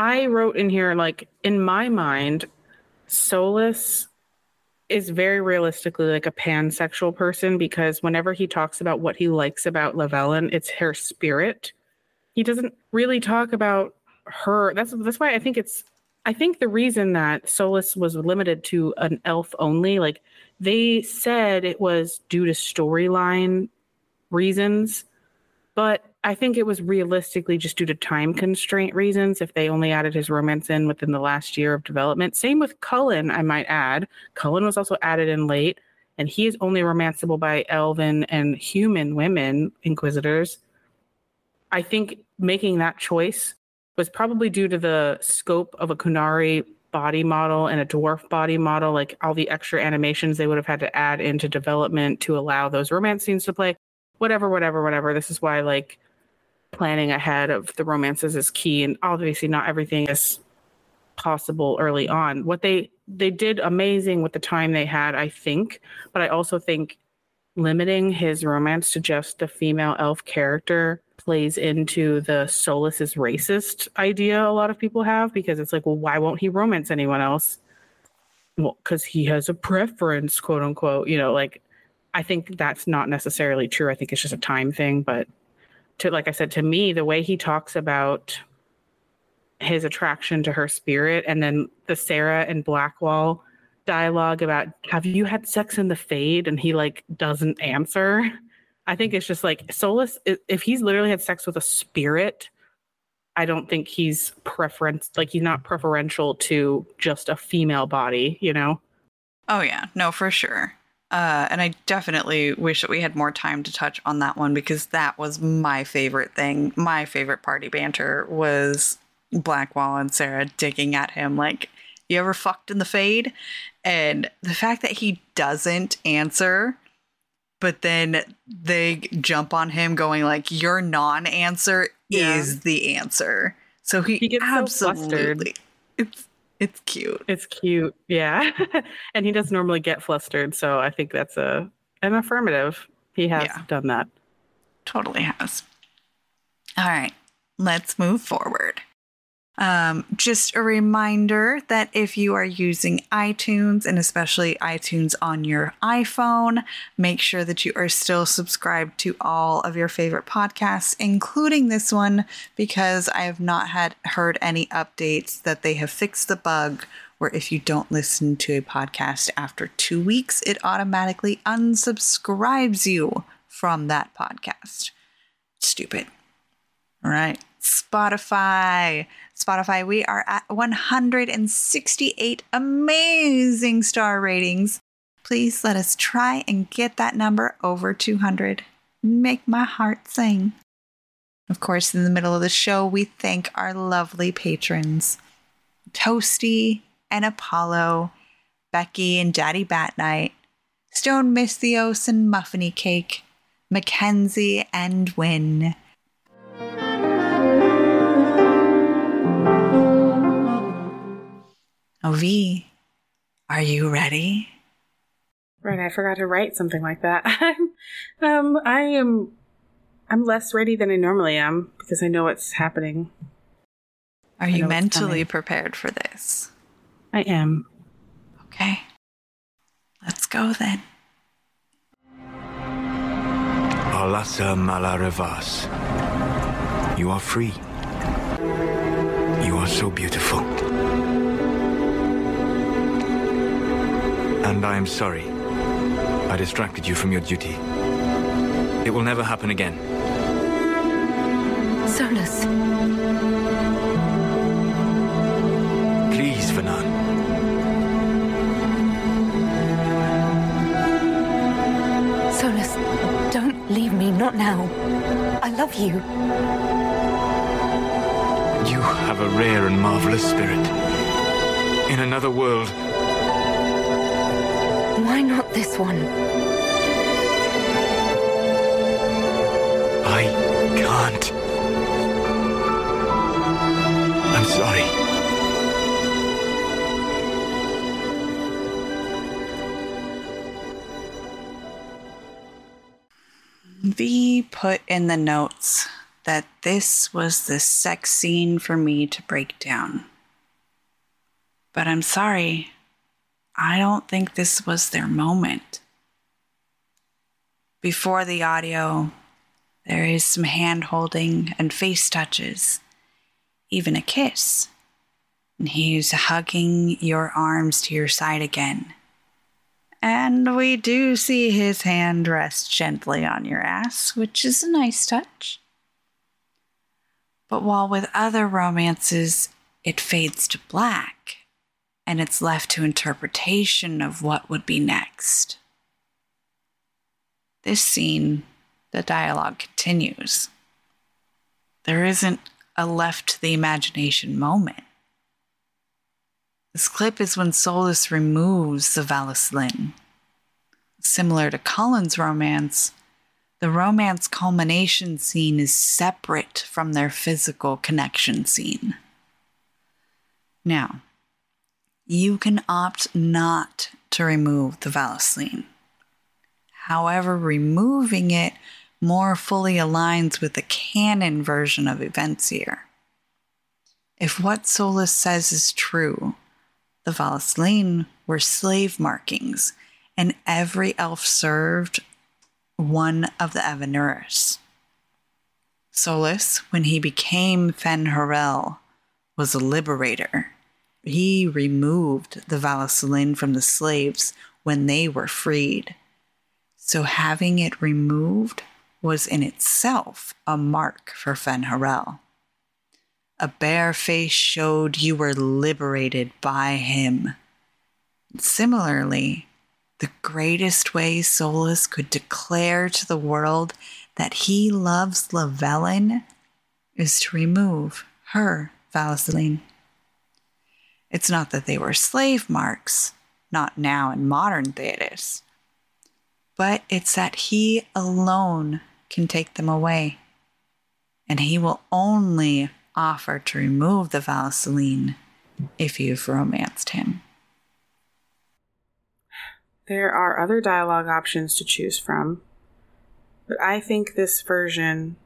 I wrote in here, like, in my mind, Solas is very realistically like a pansexual person because whenever he talks about what he likes about Lavellan, it's her spirit. He doesn't really talk about her. That's that's why I think it's I think the reason that Solas was limited to an elf only, like they said it was due to storyline reasons, but I think it was realistically just due to time constraint reasons if they only added his romance in within the last year of development. Same with Cullen, I might add. Cullen was also added in late, and he is only romanceable by elven and human women inquisitors. I think making that choice was probably due to the scope of a Qunari body model and a dwarf body model, like all the extra animations they would have had to add into development to allow those romance scenes to play. Whatever, whatever, whatever. This is why like planning ahead of the romances is key and obviously not everything is possible early on. What they they did amazing with the time they had i think but i also think limiting his romance to just a female elf character plays into the Solas is racist idea a lot of people have because it's like well why won't he romance anyone else? Well because he has a preference quote unquote you know like i think that's not necessarily true. I think it's just a time thing but to like I said to me, the way he talks about his attraction to her spirit, and then the Sera and Blackwall dialogue about have you had sex in the fade, and he like doesn't answer. I think it's just like Solas. If he's literally had sex with a spirit, I don't think he's preference like he's not preferential to just a female body. You know. Oh yeah, no, for sure. Uh, and I definitely wish that we had more time to touch on that one because that was my favorite thing. My favorite party banter was Blackwall and Sera digging at him like, You ever fucked in the fade? And the fact that he doesn't answer, but then they jump on him going like, Your non answer yeah. is the answer. So he, he gets absolutely. So it's it's cute. It's cute. Yeah. and he does normally get flustered, so I think that's a an affirmative. He has yeah. done that. Totally has. All right. Let's move forward. Um, just a reminder that if you are using iTunes and especially iTunes on your iPhone, make sure that you are still subscribed to all of your favorite podcasts, including this one, because I have not had heard any updates that they have fixed the bug where if you don't listen to a podcast after two weeks, it automatically unsubscribes you from that podcast. Stupid. All right, Spotify. Spotify, we are at 168 amazing star ratings. Please let us try and get that number over 200. Make my heart sing. Of course, in the middle of the show, we thank our lovely patrons Toasty and Apollo, Becky and Daddy Bat Night, Stone Mythios and Muffiny Cake, Mackenzie and Win. OV, are you ready? Right, I forgot to write something like that. um, I am, I'm less ready than I normally am because I know what's happening. Are you mentally prepared for this? I am. Okay. Let's go then. Alasa Malarevas. You are free. You are so beautiful. And I am sorry. I distracted you from your duty. It will never happen again. Solas, Please, Vhenan. Solas, don't leave me, not now. I love you. You have a rare and marvelous spirit. In another world, Why not this one? I can't. I'm sorry. V put in the notes that this was the sex scene for me to break down. But I'm sorry, I don't think this was their moment. Before the audio, there is some hand holding and face touches, even a kiss. And he's hugging your arms to your side again. And we do see his hand rest gently on your ass, which is a nice touch. But while with other romances, it fades to black and it's left to interpretation of what would be next. This scene, the dialogue continues. There isn't a left to the imagination moment. This clip is when Solas removes the Vallaslin. Similar to Cullen's romance, the romance culmination scene is separate from their physical connection scene. Now, you can opt not to remove the Vallaslin. However, removing it more fully aligns with the canon version of events here. If what Solas says is true, the Vallaslin were slave markings, and every elf served one of the Evanuris. Solas, when he became Fen Harel, was a liberator. He removed the Vallaslin from the slaves when they were freed. So having it removed was in itself a mark for Fen Harel. A bare face showed you were liberated by him. Similarly, the greatest way Solas could declare to the world that he loves Lavellan is to remove her Vallaslin. It's not that they were slave marks, not now in modern Thedas, but it's that he alone can take them away. And he will only offer to remove the Vallaslin if you've romanced him. There are other dialogue options to choose from, but I think this version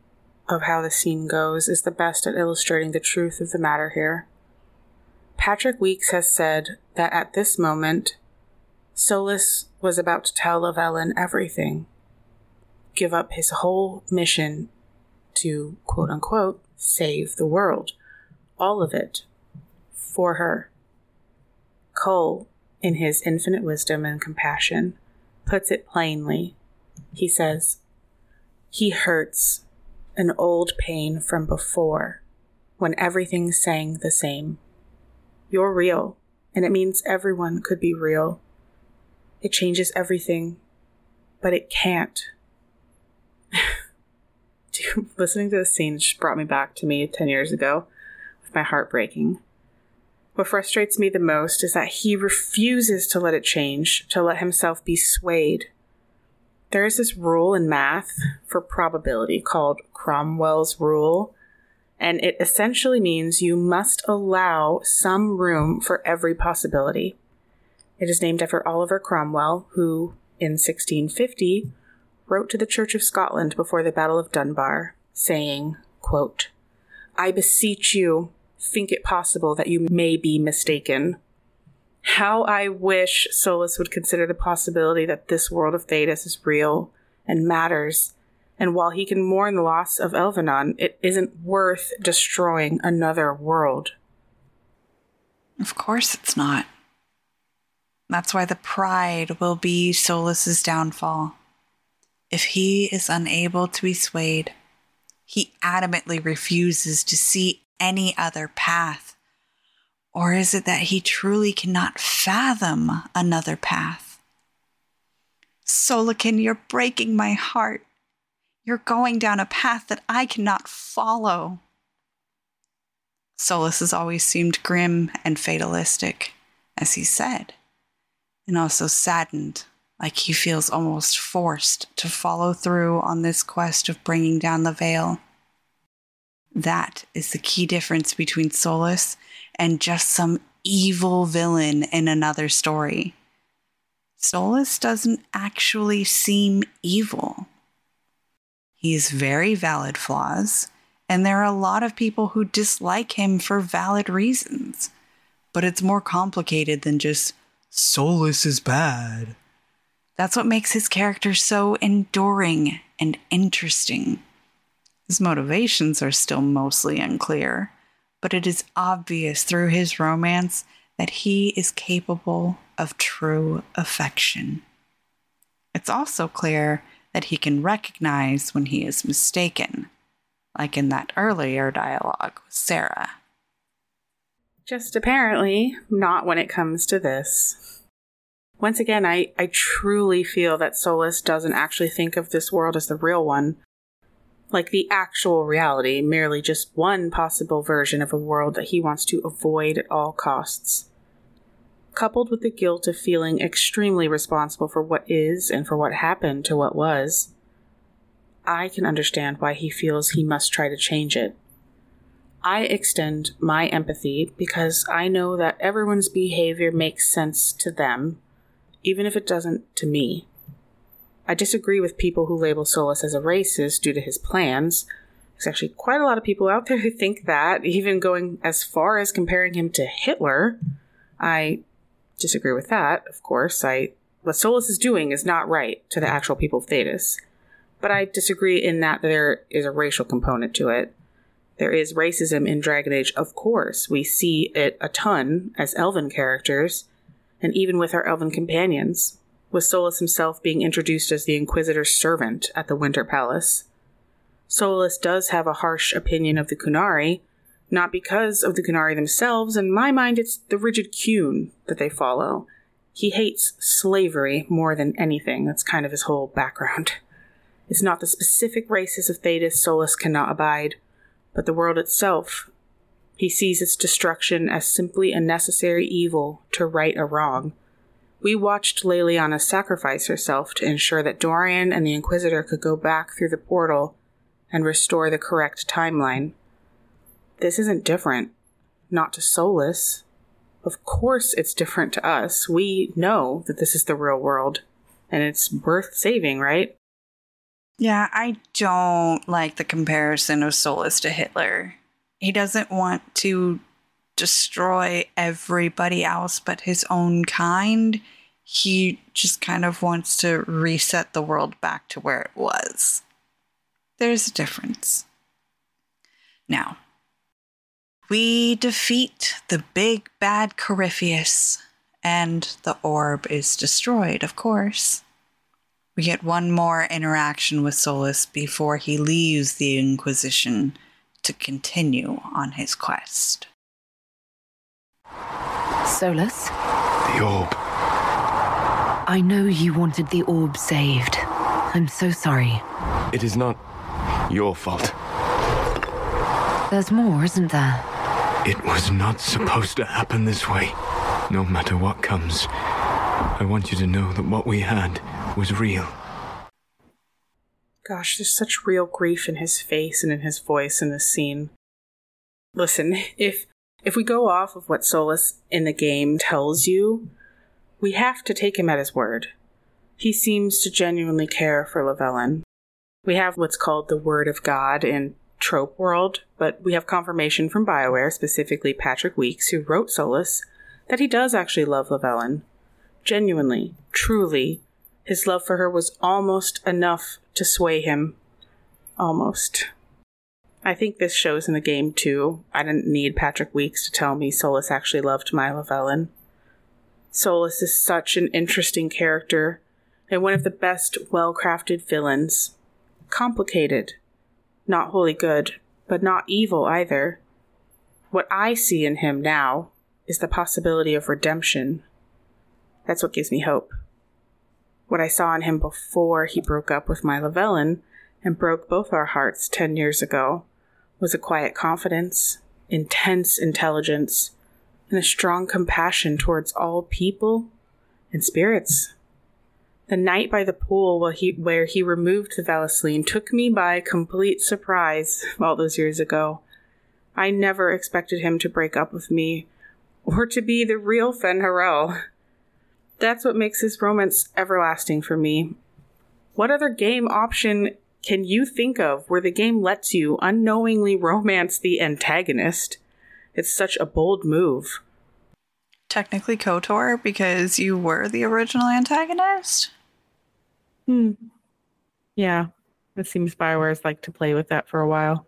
of how the scene goes is the best at illustrating the truth of the matter here. Patrick Weeks has said that at this moment, Solas was about to tell Lavellan everything, give up his whole mission to quote unquote save the world, all of it, for her. Cole, in his infinite wisdom and compassion, puts it plainly. He says, He hurts an old pain from before when everything sang the same. You're real, and it means everyone could be real. It changes everything, but it can't. Dude, listening to this scene just brought me back to me 10 years ago, with my heart breaking. What frustrates me the most is that he refuses to let it change, to let himself be swayed. There is this rule in math for probability called Cromwell's rule, and it essentially means you must allow some room for every possibility. It is named after Oliver Cromwell, who, in 1650, wrote to the Church of Scotland before the Battle of Dunbar, saying, quote, I beseech you, think it possible that you may be mistaken. How I wish Solas would consider the possibility that this world of Thedas is real and matters, and while he can mourn the loss of Elvhenan, it isn't worth destroying another world. Of course it's not. That's why the pride will be Solas's downfall. If he is unable to be swayed, he adamantly refuses to see any other path. Or is it that he truly cannot fathom another path? Solican, you're breaking my heart. You're going down a path that I cannot follow. Solas has always seemed grim and fatalistic, as he said and also saddened, like he feels almost forced to follow through on this quest of bringing down the veil. That is the key difference between Solas and just some evil villain in another story. Solas doesn't actually seem evil. He has very valid flaws, and there are a lot of people who dislike him for valid reasons. But it's more complicated than just Solas is bad. That's what makes his character so enduring and interesting. His motivations are still mostly unclear, but it is obvious through his romance that he is capable of true affection. It's also clear that he can recognize when he is mistaken, like in that earlier dialogue with Sera. Just apparently not when it comes to this. Once again, I, I truly feel that Solas doesn't actually think of this world as the real one, like the actual reality, merely just one possible version of a world that he wants to avoid at all costs. Coupled with the guilt of feeling extremely responsible for what is and for what happened to what was, I can understand why he feels he must try to change it. I extend my empathy because I know that everyone's behavior makes sense to them, even if it doesn't to me. I disagree with people who label Solas as a racist due to his plans. There's actually quite a lot of people out there who think that, even going as far as comparing him to Hitler. I disagree with that, of course. I what Solas is doing is not right to the actual people of Thedas. But I disagree in that there is a racial component to it. There is racism in Dragon Age, of course. We see it a ton as elven characters, and even with our elven companions, with Solas himself being introduced as the Inquisitor's servant at the Winter Palace. Solas does have a harsh opinion of the Qunari, not because of the Qunari themselves, in my mind it's the rigid Qun that they follow. He hates slavery more than anything, that's kind of his whole background. It's not the specific races of Thedas Solas cannot abide, but the world itself. He sees its destruction as simply a necessary evil to right a wrong. We watched Leliana sacrifice herself to ensure that Dorian and the Inquisitor could go back through the portal and restore the correct timeline. This isn't different. Not to Solas. Of course it's different to us. We know that this is the real world, and it's worth saving, right? Yeah, I don't like the comparison of Solas to Hitler. He doesn't want to destroy everybody else but his own kind. He just kind of wants to reset the world back to where it was. There's a difference. Now, we defeat the big bad Corypheus, and the orb is destroyed, of course. We get one more interaction with Solas before he leaves the Inquisition to continue on his quest. Solas, The orb. I know you wanted the orb saved. I'm so sorry. It is not your fault. There's more, isn't there? It was not supposed to happen this way. No matter what comes, I want you to know that what we had was real. Gosh, there's such real grief in his face and in his voice in this scene. Listen, if if we go off of what Solas in the game tells you, we have to take him at his word. He seems to genuinely care for Lavellan. We have what's called the Word of God in Trope World, but we have confirmation from BioWare, specifically Patrick Weeks, who wrote Solas, that he does actually love Lavellan. Genuinely, truly, his love for her was almost enough to sway him. Almost. I think this shows in the game too. I didn't need Patrick Weeks to tell me Solas actually loved my Lavellan. Solas is such an interesting character and one of the best well crafted villains. Complicated. Not wholly good, but not evil either. What I see in him now is the possibility of redemption. That's what gives me hope. What I saw in him before he broke up with my Lavellan and broke both our hearts ten years ago was a quiet confidence, intense intelligence, and a strong compassion towards all people and spirits. The night by the pool where he, where he removed the Vallaslin took me by complete surprise all those years ago. I never expected him to break up with me or to be the real Fen Harel. That's what makes this romance everlasting for me. What other game option can you think of where the game lets you unknowingly romance the antagonist? It's such a bold move. Technically, KOTOR, because you were the original antagonist? Hmm. Yeah. It seems Bioware's like to play with that for a while.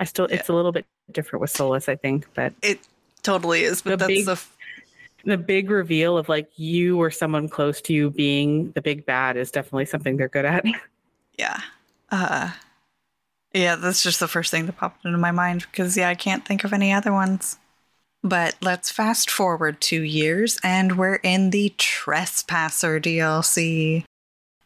I still, it's a little bit different with Solas, I think, but It totally is, but The that's big- the. f- the big reveal of like you or someone close to you being the big bad is definitely something they're good at. Yeah. Uh, yeah, that's just the first thing that popped into my mind because, yeah, I can't think of any other ones. But let's fast forward two years and we're in the Trespasser DLC.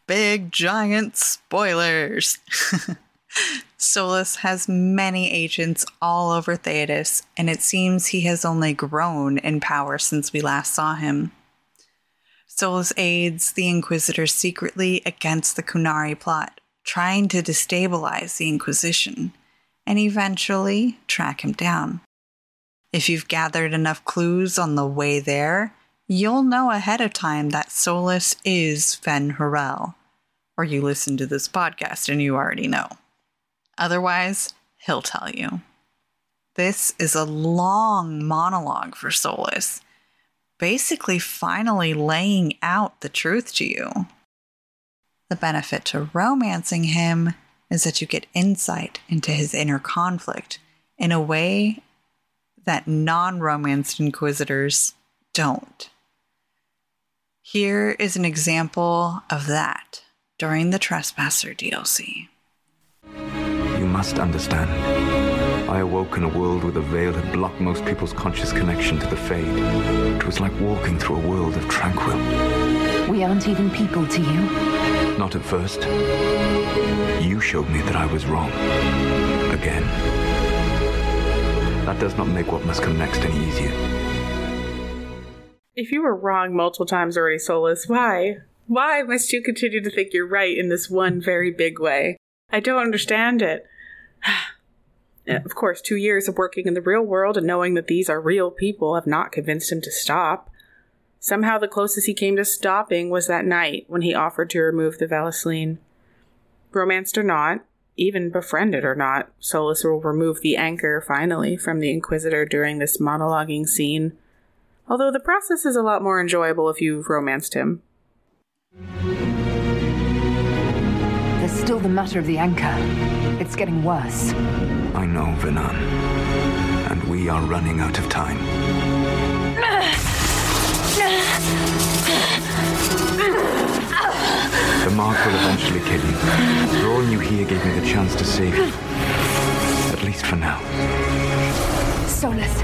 Big giant spoilers. Solas has many agents all over Thedas, and it seems he has only grown in power since we last saw him. Solas aids the Inquisitor secretly against the Qunari plot, trying to destabilize the Inquisition and eventually track him down. If you've gathered enough clues on the way there, you'll know ahead of time that Solas is Fen Harel, or you listen to this podcast and you already know. Otherwise, he'll tell you. This is a long monologue for Solas, basically finally laying out the truth to you. The benefit to romancing him is that you get insight into his inner conflict in a way that non romanced inquisitors don't. Here is an example of that during the Trespasser DLC. You must understand. I awoke in a world where the veil had blocked most people's conscious connection to the Fade. It was like walking through a world of tranquil. We aren't even people to you. Not at first. You showed me that I was wrong. Again. That does not make what must come next any easier. If you were wrong multiple times already, Solas, why? Why must you continue to think you're right in this one very big way? I don't understand it. Of course, two years of working in the real world and knowing that these are real people have not convinced him to stop. Somehow, the closest he came to stopping was that night when he offered to remove the Vallaslin. Romanced or not, even befriended or not, Solas will remove the anchor finally from the Inquisitor during this monologuing scene. Although the process is a lot more enjoyable if you've romanced him. There's still the matter of the anchor. It's getting worse. I know, Vhenan. And we are running out of time. The mark will eventually kill you. Drawing you here gave me the chance to save you. at least for now. Solas.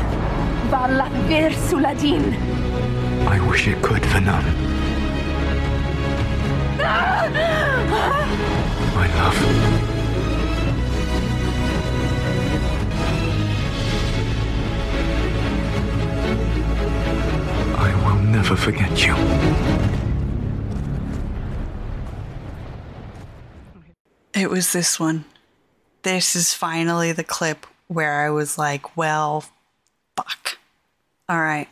Varla Vir Suladin. I wish it could, Vhenan. My love. I will never forget you. It was this one. This is finally the clip where I was like, well, fuck. All right.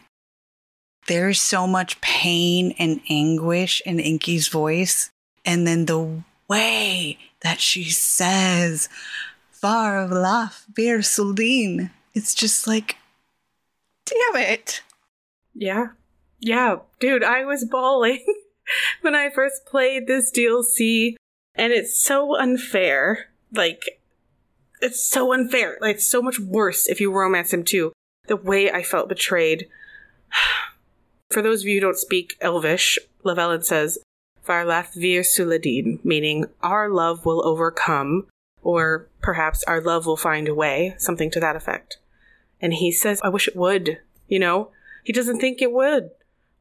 There's so much pain and anguish in Inky's voice. And then the way that she says, Far of Laf Bir Suldin. It's just like, damn it. Yeah. Yeah, dude, I was bawling when I first played this DLC, and it's so unfair. Like, it's so unfair. Like, it's so much worse if you romance him too. The way I felt betrayed. For those of you who don't speak Elvish, Lavellan says, Varlath vir Suladin, meaning our love will overcome, or perhaps our love will find a way, something to that effect. And he says, I wish it would, you know? He doesn't think it would.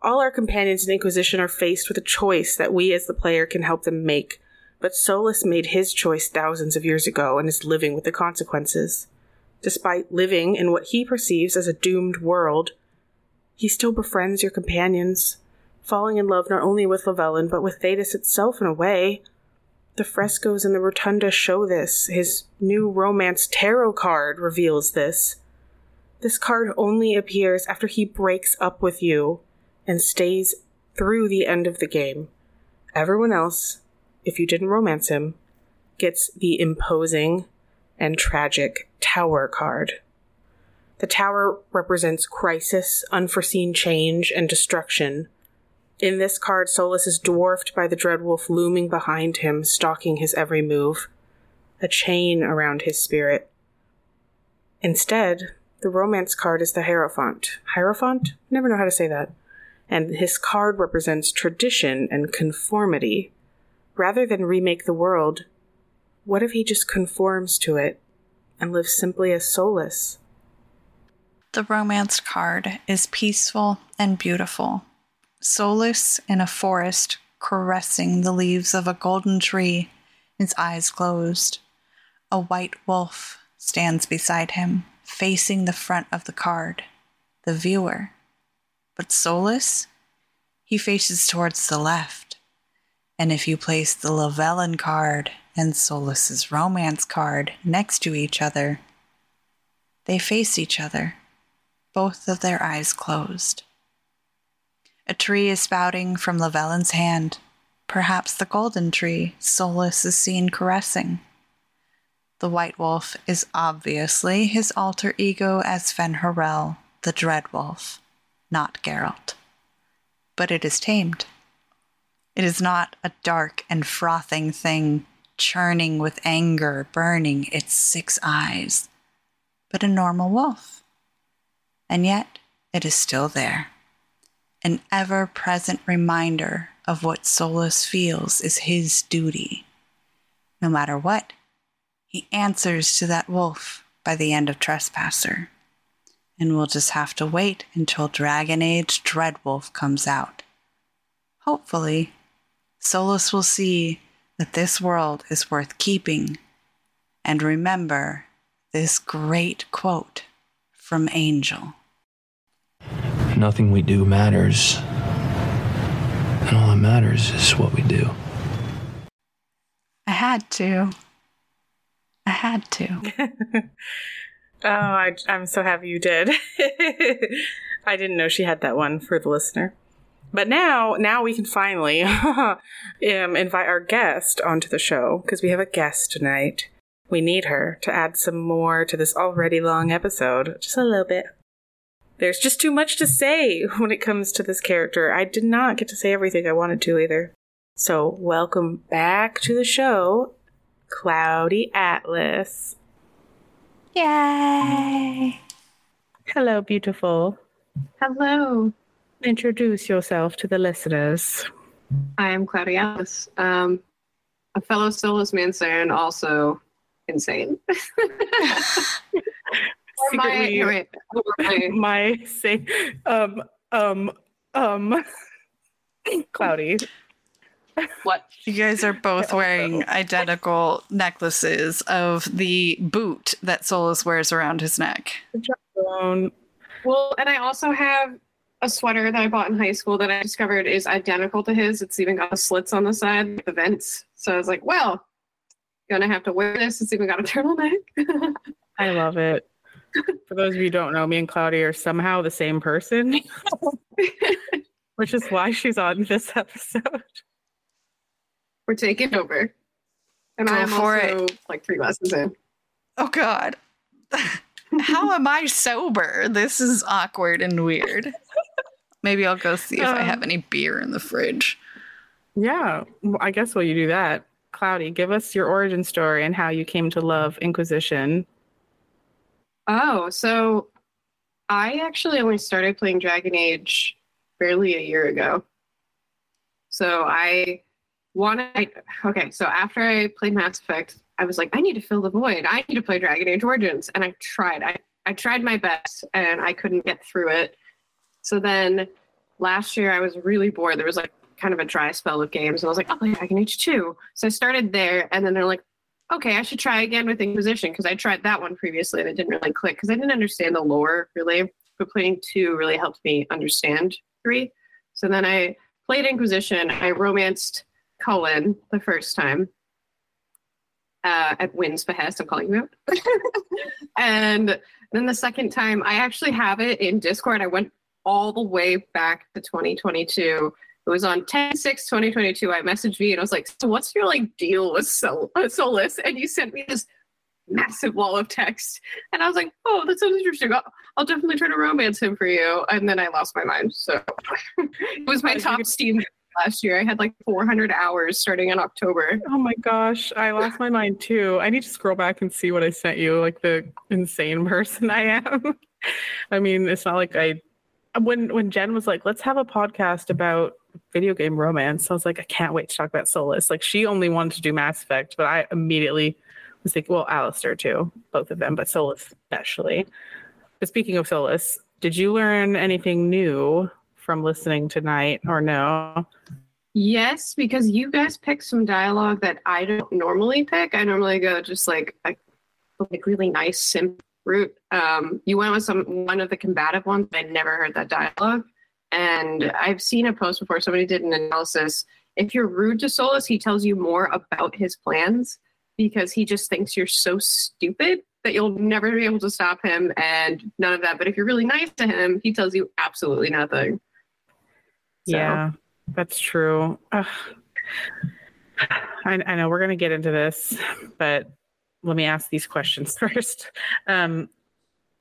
All our companions in Inquisition are faced with a choice that we as the player can help them make, but Solas made his choice thousands of years ago and is living with the consequences. Despite living in what he perceives as a doomed world, he still befriends your companions, falling in love not only with Lavellan, but with Thedas itself in a way. The frescoes in the rotunda show this. His new romance tarot card reveals this. This card only appears after he breaks up with you and stays through the end of the game. Everyone else, if you didn't romance him, gets the imposing and tragic Tower card. The Tower represents crisis, unforeseen change, and destruction. In this card, Solas is dwarfed by the Dreadwolf looming behind him, stalking his every move, a chain around his spirit. Instead, the romance card is the Hierophant. Hierophant? Never know how to say that. And his card represents tradition and conformity. Rather than remake the world, what if he just conforms to it and lives simply as Solas? The romance card is peaceful and beautiful. Solas in a forest, caressing the leaves of a golden tree, his eyes closed. A white wolf stands beside him, facing the front of the card, the viewer. But Solas, he faces towards the left. And if you place the Lavellan card and Solas's romance card next to each other, they face each other both of their eyes closed. A tree is spouting from Lavellan's hand, perhaps the golden tree Solas is seen caressing. The white wolf is obviously his alter ego as Fen'Harel, the Dread Wolf, not Geralt. But it is tamed. It is not a dark and frothing thing, churning with anger, burning its six eyes, but a normal wolf and yet it is still there. An ever present reminder of what Solas feels is his duty. No matter what, he answers to that wolf by the end of Trespasser. And we'll just have to wait until Dragon Age Dreadwolf comes out. Hopefully, Solas will see that this world is worth keeping and remember this great quote from Angel. Nothing we do matters. And all that matters is what we do. I had to. I had to. oh, I, I'm so happy you did. I didn't know she had that one for the listener. But now, now we can finally um, invite our guest onto the show because we have a guest tonight. We need her to add some more to this already long episode, just a little bit. There's just too much to say when it comes to this character. I did not get to say everything I wanted to either. So, welcome back to the show, Cloudy Atlas. Yay! Hello, beautiful. Hello. Introduce yourself to the listeners. I am Cloudy Atlas, um, a fellow Solasmancer and also insane. Or my, Secretly- wait, my- my say um um um cloudy what? You guys are both wearing identical necklaces of the boot that Solas wears around his neck. Well, and I also have a sweater that I bought in high school that I discovered is identical to his. It's even got the slits on the side, the vents. So I was like, well, gonna have to wear this. It's even got a turtleneck. I love it. For those of you who don't know, me and Cloudy are somehow the same person, which is why she's on this episode. We're taking over. And Go I am for also like three glasses in. Oh God. How am I sober? This is awkward and weird. Maybe I'll go see if I have Um, any beer in the fridge. Yeah, I guess while you do that, Cloudy, give us your origin story and how you came to love Inquisition. Oh, so I actually only started playing Dragon Age barely a year ago. So I wanted. Okay, so after I played Mass Effect, I was like, I need to fill the void. I need to play Dragon Age Origins, and I tried. I I tried my best, and I couldn't get through it. So then last year, I was really bored. There was like kind of a dry spell of games, and I was like, I'll play Dragon Age 2. So I started there, and then they're like, okay, I should try again with Inquisition because I tried that one previously and it didn't really click because I didn't understand the lore really. But playing two really helped me understand three. So then I played Inquisition. I romanced Cullen the first time uh, at Wynn's behest. I'm calling you out. and then the second time, I actually have it in Discord. I went all the way back to 2022 it was on 10 6 2022 i messaged you and i was like so what's your like deal with Sol- uh, solas? And you sent me this massive wall of text. And i was like oh that sounds interesting. I'll, I'll definitely try to romance him for you. And then i lost my mind. So it was my top steam last year. I had like 400 hours starting in october. Oh my gosh, I lost my mind too. I need to scroll back and see what I sent you, like the insane person I am. I mean, it's not like I when when Jen was like, "Let's have a podcast about video game romance," I was like, "I can't wait to talk about Solas." Like, she only wanted to do Mass Effect, but I immediately was like, well, Alistair too, both of them, but Solas especially. But speaking of Solas, did you learn anything new from listening tonight, or no? Yes, because you guys picked some dialogue that I don't normally pick. I normally go just like a like really nice simp route. Um, you went with some one of the combative ones. I never heard that dialogue, and I've seen a post before. Somebody did an analysis. If you're rude to Solas, he tells you more about his plans because he just thinks you're so stupid that you'll never be able to stop him, and none of that. But if you're really nice to him, he tells you absolutely nothing. So- Yeah, that's true. Ugh. I, I know we're going to get into this, but let me ask these questions first. Um,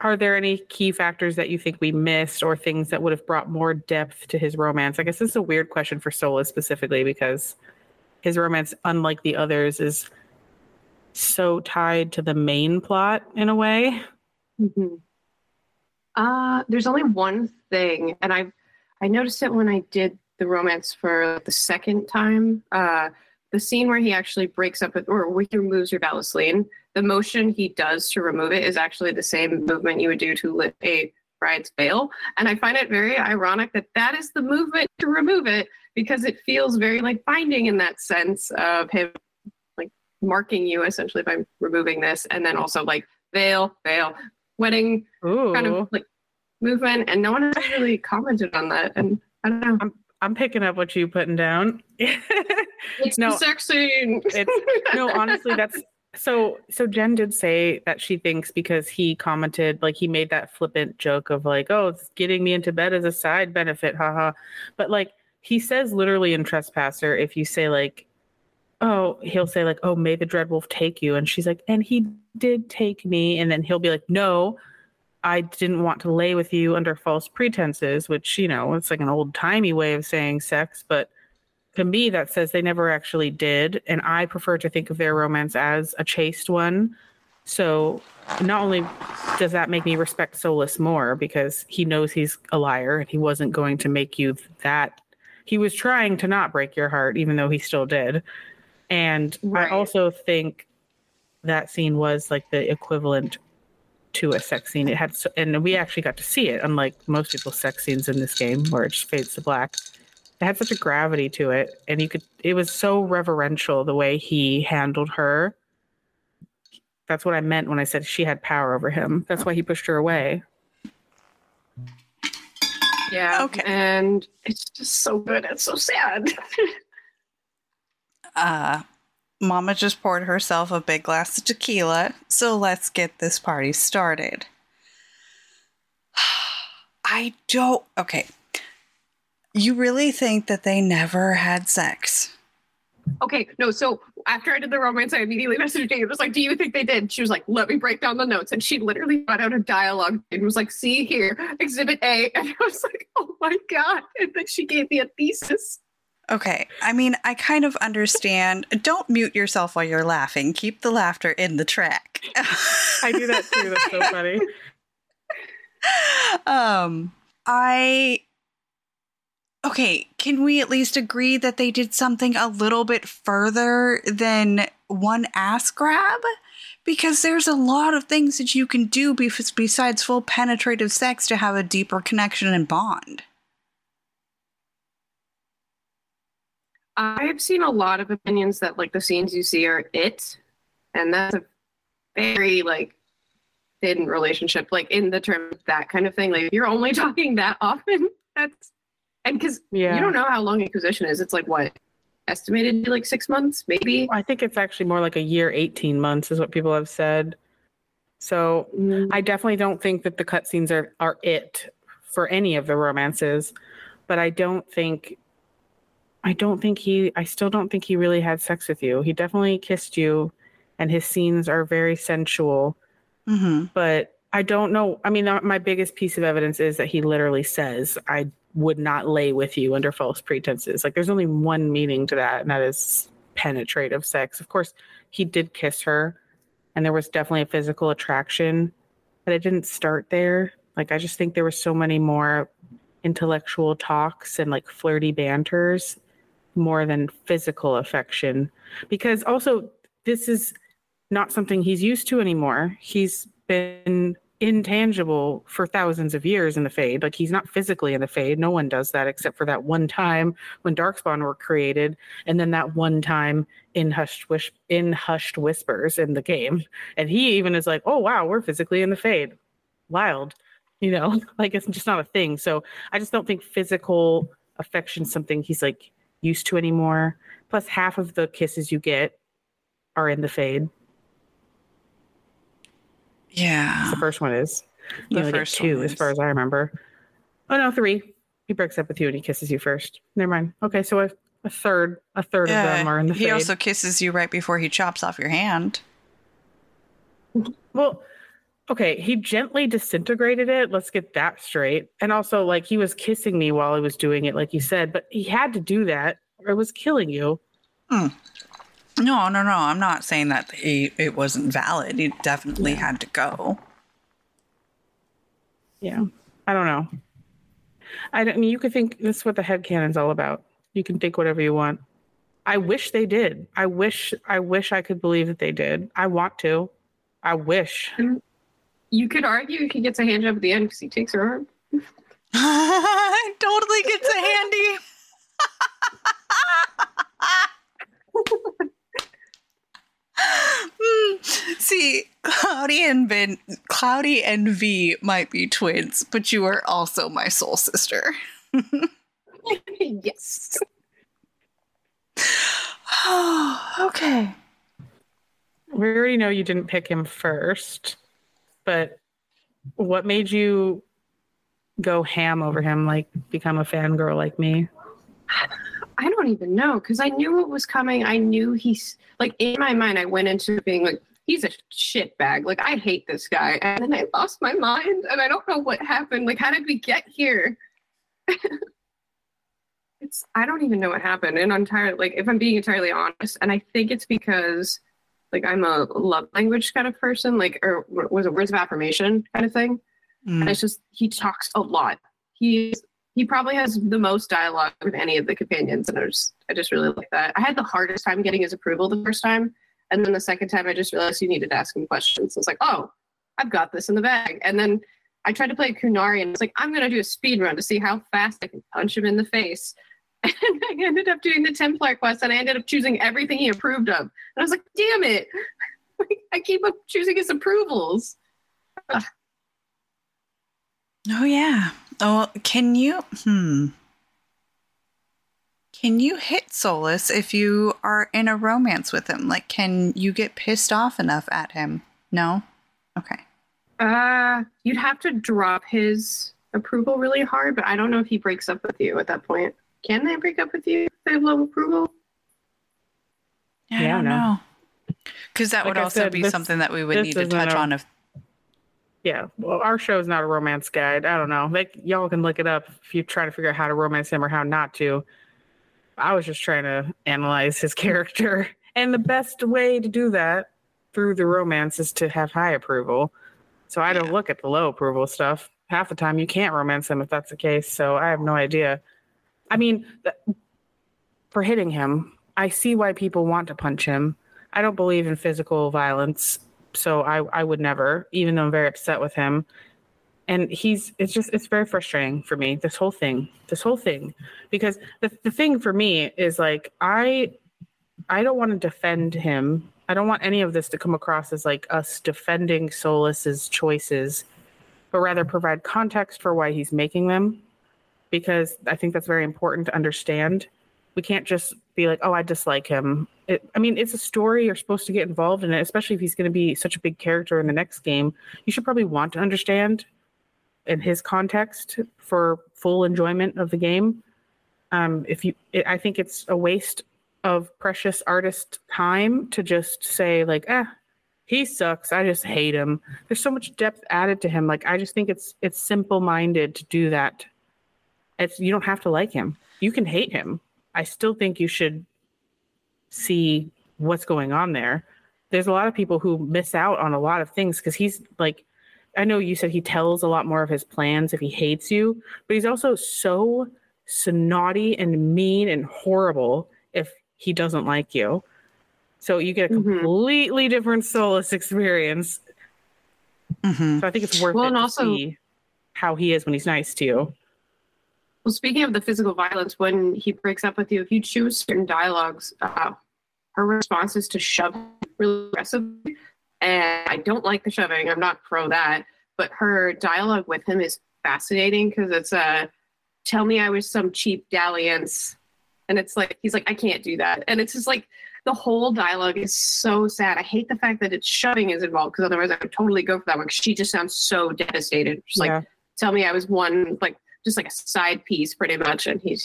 are there any key factors that you think we missed or things that would have brought more depth to his romance? I guess this is a weird question for Solas specifically because his romance, unlike the others, is so tied to the main plot in a way. hmm Uh, there's only one thing, and I I noticed it when I did the romance for the second time. Uh, the scene where he actually breaks up with, or removes your Vallaslin, the motion he does to remove it is actually the same movement you would do to lift a bride's veil. And I find it very ironic that that is the movement to remove it because it feels very like binding in that sense of him like marking you essentially by removing this, and then also like veil, veil, wedding Ooh. kind of like movement, and no one has really commented on that. And I don't know. I'm I'm picking up what you're putting down. It's no, no, sexy. it's no honestly that's so so jen did say that she thinks because he commented like he made that flippant joke of like oh getting me into bed as a side benefit haha but like he says literally in trespasser if you say like oh he'll say like oh may the dread wolf take you. And she's like and he did take me. And then he'll be like no i didn't want to lay with you under false pretenses which you know it's like an old timey way of saying sex but to me that says they never actually did and i prefer to think of their romance as a chaste one so not only does that make me respect solas more because he knows he's a liar and he wasn't going to make you that he was trying to not break your heart even though he still did and Right. i also think that scene was like the equivalent to a sex scene. It had, so, and we actually got to see it, unlike most people's sex scenes in this game where it just fades to black. It had such a gravity to it, and you could. It was so reverential the way he handled her. That's what I meant when I said she had power over him. That's why he pushed her away. Yeah. Okay. And it's just so good. It's so sad. uh Mama just poured herself a big glass of tequila, so let's get this party started. I don't. Okay. You really think that they never had sex? Okay, no, so after I did the romance, I immediately messaged Jane. It was like, Do you think they did? She was like, Let me break down the notes. And she literally got out a dialogue and was like, See here, exhibit A. And I was like, Oh my God. And then she gave me a thesis. Okay. I mean, I kind of understand. Don't mute yourself while you're laughing. Keep the laughter in the track. I do that too. That's so funny. Um, I Okay, can we at least agree that they did something a little bit further than one ass grab? Because there's a lot of things that you can do besides full penetrative sex to have a deeper connection and bond. I've seen a lot of opinions that like the scenes you see are it, and that's a very like thin relationship, like in the term that kind of thing. Like you're only talking that often. That's and because yeah. you don't know how long Inquisition is. It's like what estimated like six months, maybe. I think it's actually more like a year, eighteen months is what people have said. So mm. I definitely don't think that the cutscenes are are it for any of the romances, but I don't think I don't think he, I still don't think he really had sex with you. He definitely kissed you, and his scenes are very sensual. Mm-hmm. But I don't know. I mean, my biggest piece of evidence is that he literally says, I would not lay with you under false pretenses. Like, there's only one meaning to that, and that is penetrative sex. Of course, he did kiss her, and there was definitely a physical attraction, but it didn't start there. Like, I just think there were so many more intellectual talks and like flirty banters more than physical affection because also this is not something he's used to anymore he's been intangible for thousands of years in the fade. Like he's not physically in the fade. No one does that except for that one time when darkspawn were created and then that one time in hushed wish in hushed whispers in the game. And he even is like oh wow we're physically in the fade. Wild you know? Like it's just not a thing. So i just don't think physical affection something he's like used to anymore. Plus, half of the kisses you get are in the fade. Yeah, the first one is. The first two, as far as I remember. Oh no, three. He breaks up with you and he kisses you first. Never mind. Okay, so a, a third, a third yeah, of them are in the. He fade. also kisses you right before he chops off your hand. Well, okay, he gently disintegrated it. Let's get that straight. And also, like, he was kissing me while he was doing it, like you said, but he had to do that or it was killing you. Mm. No, no, no. I'm not saying that he, it wasn't valid. He definitely yeah. had to go. Yeah. I don't know. I, don't, I mean, you could think this is what the head canon's all about. You can think whatever you want. I wish they did. I wish I wish I could believe that they did. I want to. I wish. You could argue he gets a hand job at the end because he takes her arm. totally gets a handy. See, Cloudy and Ben, Cloudy and V might be twins, but you are also my soul sister. yes. okay. We already know you didn't pick him first but what made you go ham over him, like become a fangirl like me? I don't even know because I knew what was coming. I knew he's like in my mind. I went into being like, he's a shit bag. Like I hate this guy, and then I lost my mind, and I don't know what happened. Like how did we get here? it's I don't even know what happened. And I'm tired. Like if I'm being entirely honest, and I think it's because like I'm a love language kind of person, like or was it words of affirmation kind of thing. Mm. And it's just he talks a lot. He's he probably has the most dialogue of any of the companions, and I just I just really like that. I had the hardest time getting his approval the first time. And then the second time, I just realized you needed to ask him questions. I was like, oh, I've got this in the bag. And then I tried to play Qunari and it's like, I'm going to do a speed run to see how fast I can punch him in the face. And I ended up doing the Templar quest and I ended up choosing everything he approved of. And I was like, damn it. I keep up choosing his approvals. Oh yeah. Oh, can you? Hmm. Can you hit Solas if you are in a romance with him? Like, can you get pissed off enough at him? No. Okay. Uh, you'd have to drop his approval really hard, but I don't know if he breaks up with you at that point. Can they break up with you if they have low approval? Yeah, I Yeah, don't no. know. Because that Like would I also said, be this- something that we would need to touch a- on if Yeah, well, our show is not a romance guide. I don't know. Like y'all can look it up if you try to figure out how to romance him or how not to. I was just trying to analyze his character, and the best way to do that through the romance is to have high approval. So I don't look at the low approval stuff. Half the time, you can't romance him if that's the case. So I have no idea. I mean, th- for hitting him, I see why people want to punch him. I don't believe in physical violence, so I I would never, even though I'm very upset with him. And he's it's just it's very frustrating for me this whole thing, this whole thing, because the the thing for me is like I I don't want to defend him. I don't want any of this to come across as like us defending Solas's choices, but rather provide context for why he's making them, because I think that's very important to understand we can't just be like, oh, I dislike him. It, I mean, it's a story. You're supposed to get involved in it, especially if he's going to be such a big character in the next game. You should probably want to understand in his context for full enjoyment of the game. Um, if you, it, I think it's a waste of precious artist time to just say like, eh, he sucks. I just hate him. There's so much depth added to him. Like, I just think it's it's simple minded to do that. It's you don't have to like him. You can hate him. I still think you should see what's going on there. There's a lot of people who miss out on a lot of things because he's like, I know you said he tells a lot more of his plans if he hates you, but he's also so snotty and mean and horrible if he doesn't like you. So you get a Mhm. completely different Solas experience. Mhm. So I think it's worth Well, it and to also- see how he is when he's nice to you. Well, speaking of the physical violence, when he breaks up with you, if you choose certain dialogues, uh, her response is to shove really aggressively. And I don't like the shoving. I'm not pro that. But her dialogue with him is fascinating because it's uh, tell me I was some cheap dalliance. And it's like, he's like, I can't do that. And it's just like, the whole dialogue is so sad. I hate the fact that it's shoving is involved because otherwise I would totally go for that one she just sounds so devastated. She's Yeah. like, tell me I was one, like, just like a side piece pretty much. And he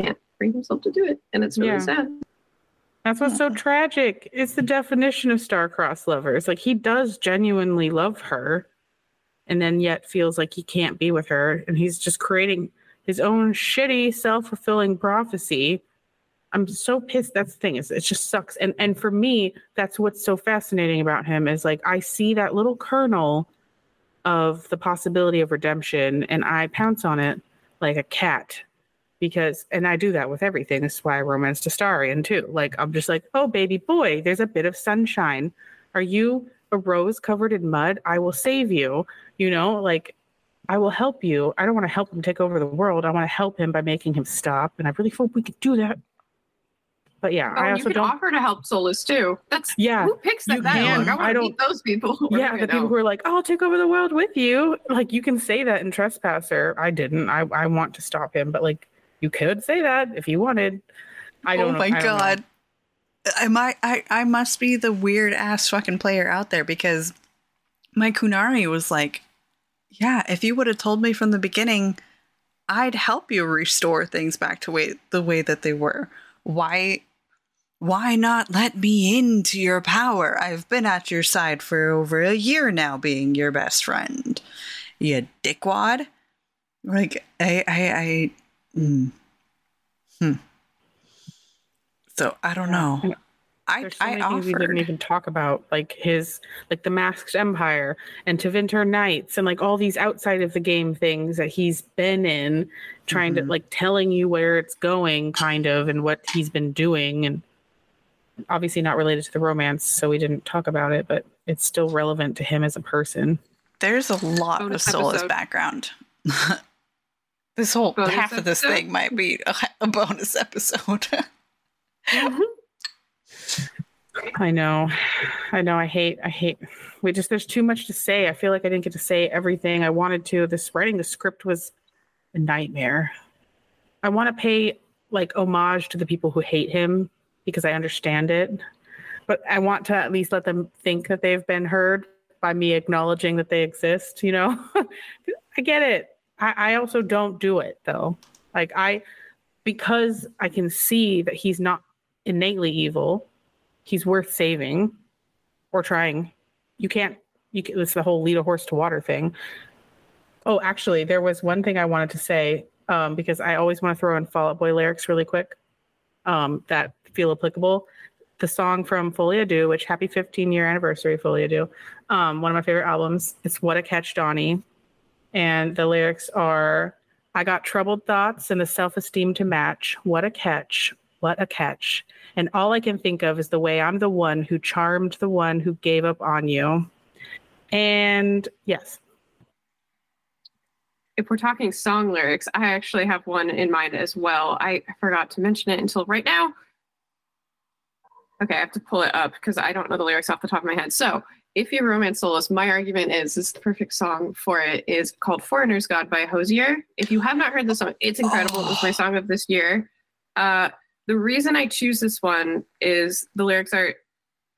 can't bring himself to do it. And it's really Yeah. sad. That's what's so tragic. It's the definition of star-crossed lovers. Like he does genuinely love her, and then yet feels like he can't be with her, and he's just creating his own shitty self-fulfilling prophecy. I'm so pissed. That's the thing. Is it just sucks. And and for me, that's what's so fascinating about him is like I see that little kernel of the possibility of redemption, and I pounce on it like a cat because and I do that with everything. This is why I romanced Astarion too. Like I'm just like, oh baby boy, there's a bit of sunshine. Are you a rose covered in mud? I will save you. You know, like I will help you. I don't want to help him take over the world. I want to help him by making him stop. And I really hope we could do that. But yeah, Oh, I you also could don't. offer to help Solas too. That's Yeah, who picks that you dialogue? can. I want I to don't- meet those people. Yeah, the gonna people who are like, "I'll take over the world with you." Like you can say that in Trespasser. I didn't. I I want to stop him, but like you could say that if you wanted. I oh don't. oh my I don't know. god. Am I, I I must be the weird ass fucking player out there because my Qunari was like, yeah, if you would have told me from the beginning, I'd help you restore things back to way the way that they were. Why why not let me into your power? I've been at your side for over a year now being your best friend. You dickwad. Like I I I mm. Hmm. So I don't know. I There's so I many things we didn't even talk about, like his, like the Masked Empire and Tevinter Knights, and like all these outside of the game things that he's been in, trying to Mhm. like telling you where it's going, kind of, and what he's been doing, and obviously not related to the romance, so we didn't talk about it, but it's still relevant to him as a person. There's a lot Bonus of Solas episode. background. this whole Bonus half of this episode? thing might be a, a bonus episode. I know. I know. I hate, I hate, we just, there's too much to say. I feel like I didn't get to say everything I wanted to. This writing the script was a nightmare. I want to pay like homage to the people who hate him because I understand it. But I want to at least let them think that they've been heard by me acknowledging that they exist, you know? I get it. I, I also don't do it though. Like I, because I can see that he's not innately evil, he's worth saving or trying. You can't, you can, it's the whole lead a horse to water thing. Oh, actually, there was one thing I wanted to say um, because I always want to throw in Fall Out Boy lyrics really quick um, that feel applicable. The song from Folie à Deux, which happy 15 year anniversary, Folie à Deux, um, one of my favorite albums. It's What a Catch, Donnie. And the lyrics are I got troubled thoughts and the self esteem to match. What a catch. What a catch. And all I can think of is the way I'm the one who charmed the one who gave up on you. And yes, if we're talking song lyrics, I actually have one in mind as well. I forgot to mention it until right now. Okay, I have to pull it up because I don't know the lyrics off the top of my head. So, if you're a romance soloist, my argument is this is the perfect song for it is called Foreigner's God by Hozier. If you have not heard the song, it's incredible. It was my song of this year. Uh, the reason I choose this one is the lyrics are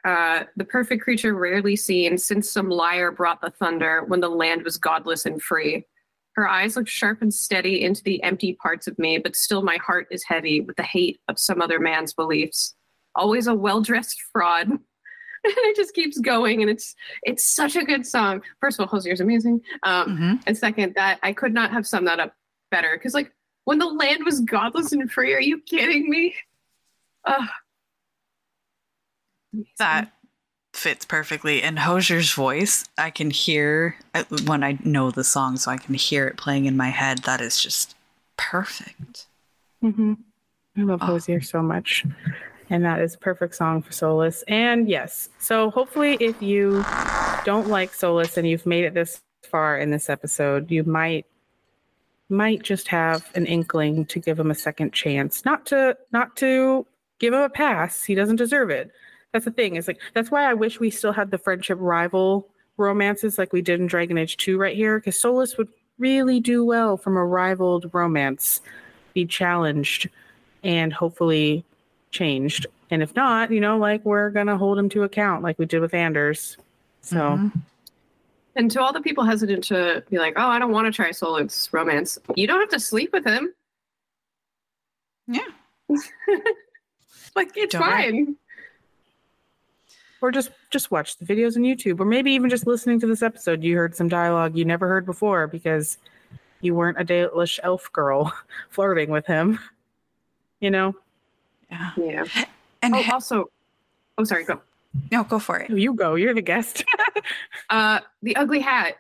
uh, the perfect creature rarely seen since some liar brought the thunder when the land was godless and free. Her eyes look sharp and steady into the empty parts of me, but still my heart is heavy with the hate of some other man's beliefs. Always a well-dressed fraud. and it just keeps going, and it's it's such a good song. First of all, Hozier's amazing, um, Mhm. and second, that I could not have summed that up better. Because like when the land was godless and free, are you kidding me? Ugh. that fits perfectly. And Hozier's voice, I can hear uh, when I know the song, so I can hear it playing in my head. That is just perfect. Mm-hmm. I love Oh. Hozier so much. And that is a perfect song for Solas. And yes, so hopefully, if you don't like Solas and you've made it this far in this episode, you might might just have an inkling to give him a second chance. Not to not to give him a pass. He doesn't deserve it. That's the thing. Is like that's why I wish we still had the friendship rival romances like we did in Dragon Age 2 right here, because Solas would really do well from a rivaled romance, be challenged and hopefully changed. And if not, you know, like we're gonna hold him to account like we did with Anders. So Mhm. And to all the people hesitant to be like, oh, I don't want to try Solas romance, you don't have to sleep with him. Yeah. like, it's Don't worry. fine. or just just watch the videos on YouTube, or maybe even just listening to this episode, you heard some dialogue you never heard before because you weren't a Dalish elf girl flirting with him. You know, Yeah. Yeah. And Oh, ha- also, oh, sorry, go. no, go for it. you go. You're the guest. Uh, the ugly hat.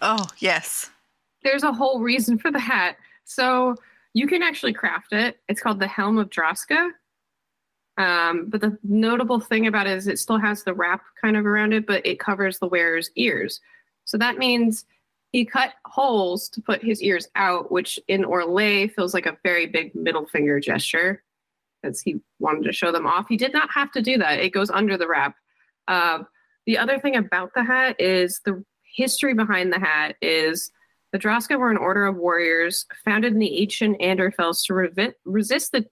Oh, yes. There's a whole reason for the hat. So you can actually craft it. It's called the Helm of Droska. Um, but the notable thing about it is it still has the wrap kind of around it, but it covers the wearer's ears. So that means he cut holes to put his ears out, which in Orlais feels like a very big middle finger gesture because he wanted to show them off. He did not have to do that. It goes under the wrap. Uh, the other thing about the hat is the history behind the hat is the Droska were an order of warriors founded in the ancient Anderfels to resist the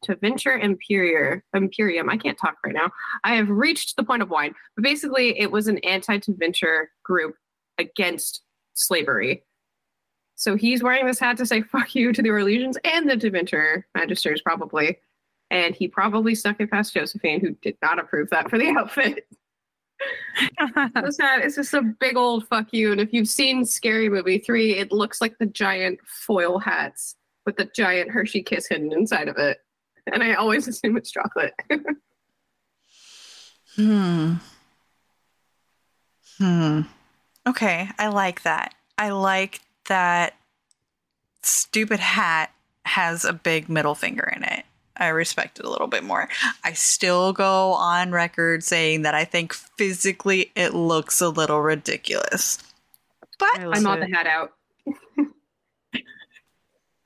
Imperior, Imperium. I can't talk right now. I have reached the point of wine. But basically, it was an anti-Tevinter group against slavery. So he's wearing this hat to say fuck you to the Orlesians and the Tevinter Magisters, probably. And he probably stuck it past Josephine, who did not approve that for the outfit. hat is just a big old fuck you. And if you've seen Scary Movie 3, it looks like the giant foil hats with the giant Hershey kiss hidden inside of it. And I always assume it's chocolate. Hmm. Hmm. Okay, I like that. I like that stupid hat has a big middle finger in it. I respect it a little bit more. I still go on record saying that I think physically it looks a little ridiculous. But I mought the hat out.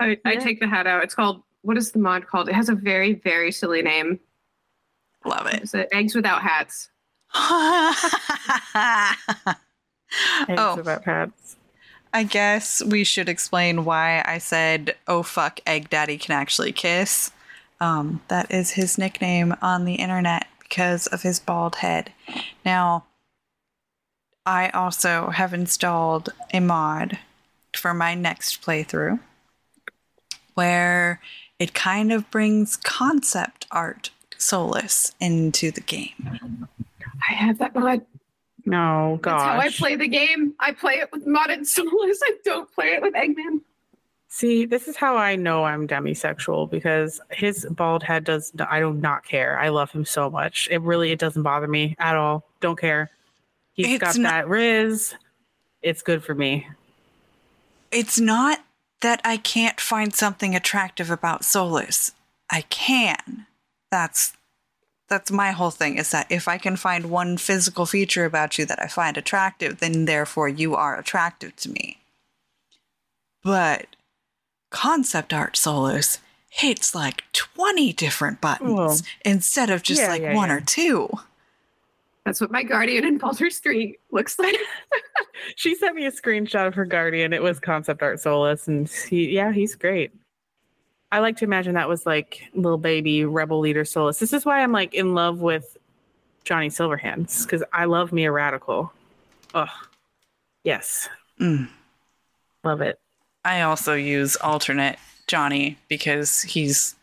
I, I take the hat out. It's called what is the mod called? It has a very very silly name. love it. It's eggs without hats. Eggs Oh. without hats. I guess we should explain why I said, oh fuck, Egg Daddy can actually kiss. Um, that is his nickname on the internet because of his bald head. Now, I also have installed a mod for my next playthrough where it kind of brings concept art Solas into the game. I have that mod. No, That's how I play the game. I play it with modded Solas. I don't play it with Eggman. See, this is how I know I'm demisexual because his bald head does. I do not care. I love him so much. It really it doesn't bother me at all. Don't care. He's It's got not- that riz. It's good for me. it's not that I can't find something attractive about Solas. I can. That's that's my whole thing is that if I can find one physical feature about you that I find attractive, then therefore you are attractive to me. But concept art Solas hits like 20 different buttons Well, instead of just yeah, like yeah, one yeah. or two. That's what my guardian in Baldur's 3 looks like. She sent me a screenshot of her guardian. It was concept art Solas, and he, yeah, he's great. I like to imagine that was like little baby rebel leader Solas. This is why I'm like in love with Johnny Silverhands because I love me a radical. Oh, yes, Mm. love it. I also use alternate Johnny because he's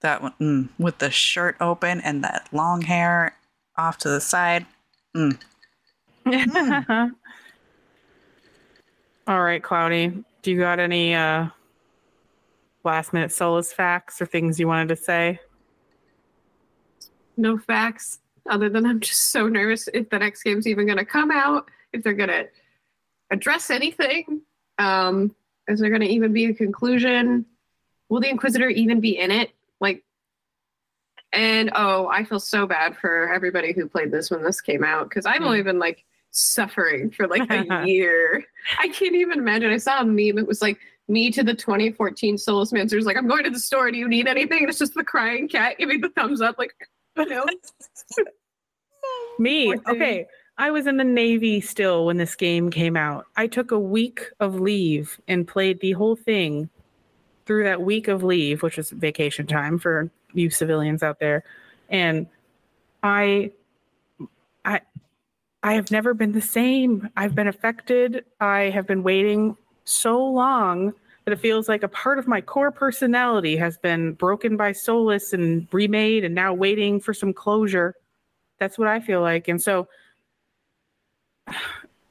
that one mm, with the shirt open and that long hair off to the side. Mm. All right, Cloudy. Do you got any uh last minute Solas facts or things you wanted to say? no facts other than I'm just so nervous if the next game's even going to come out, if they're going to address anything. Um, is there going to even be a conclusion? Will the Inquisitor even be in it? Like, and oh, I feel so bad for everybody who played this when this came out because I've only mm. been like suffering for like a year. I can't even imagine. I saw a meme. It was like me to the 2014 Solasmancers. Like, I'm going to the store. Do you need anything? And it's just the crying cat giving the thumbs up. Like, you know. Me, okay. I was in the Navy still when this game came out. I took a week of leave and played the whole thing through that week of leave, which was vacation time for you civilians out there. And I I I have never been the same. I've been affected. I have been waiting so long that it feels like a part of my core personality has been broken by Solas and remade and now waiting for some closure. That's what I feel like. And so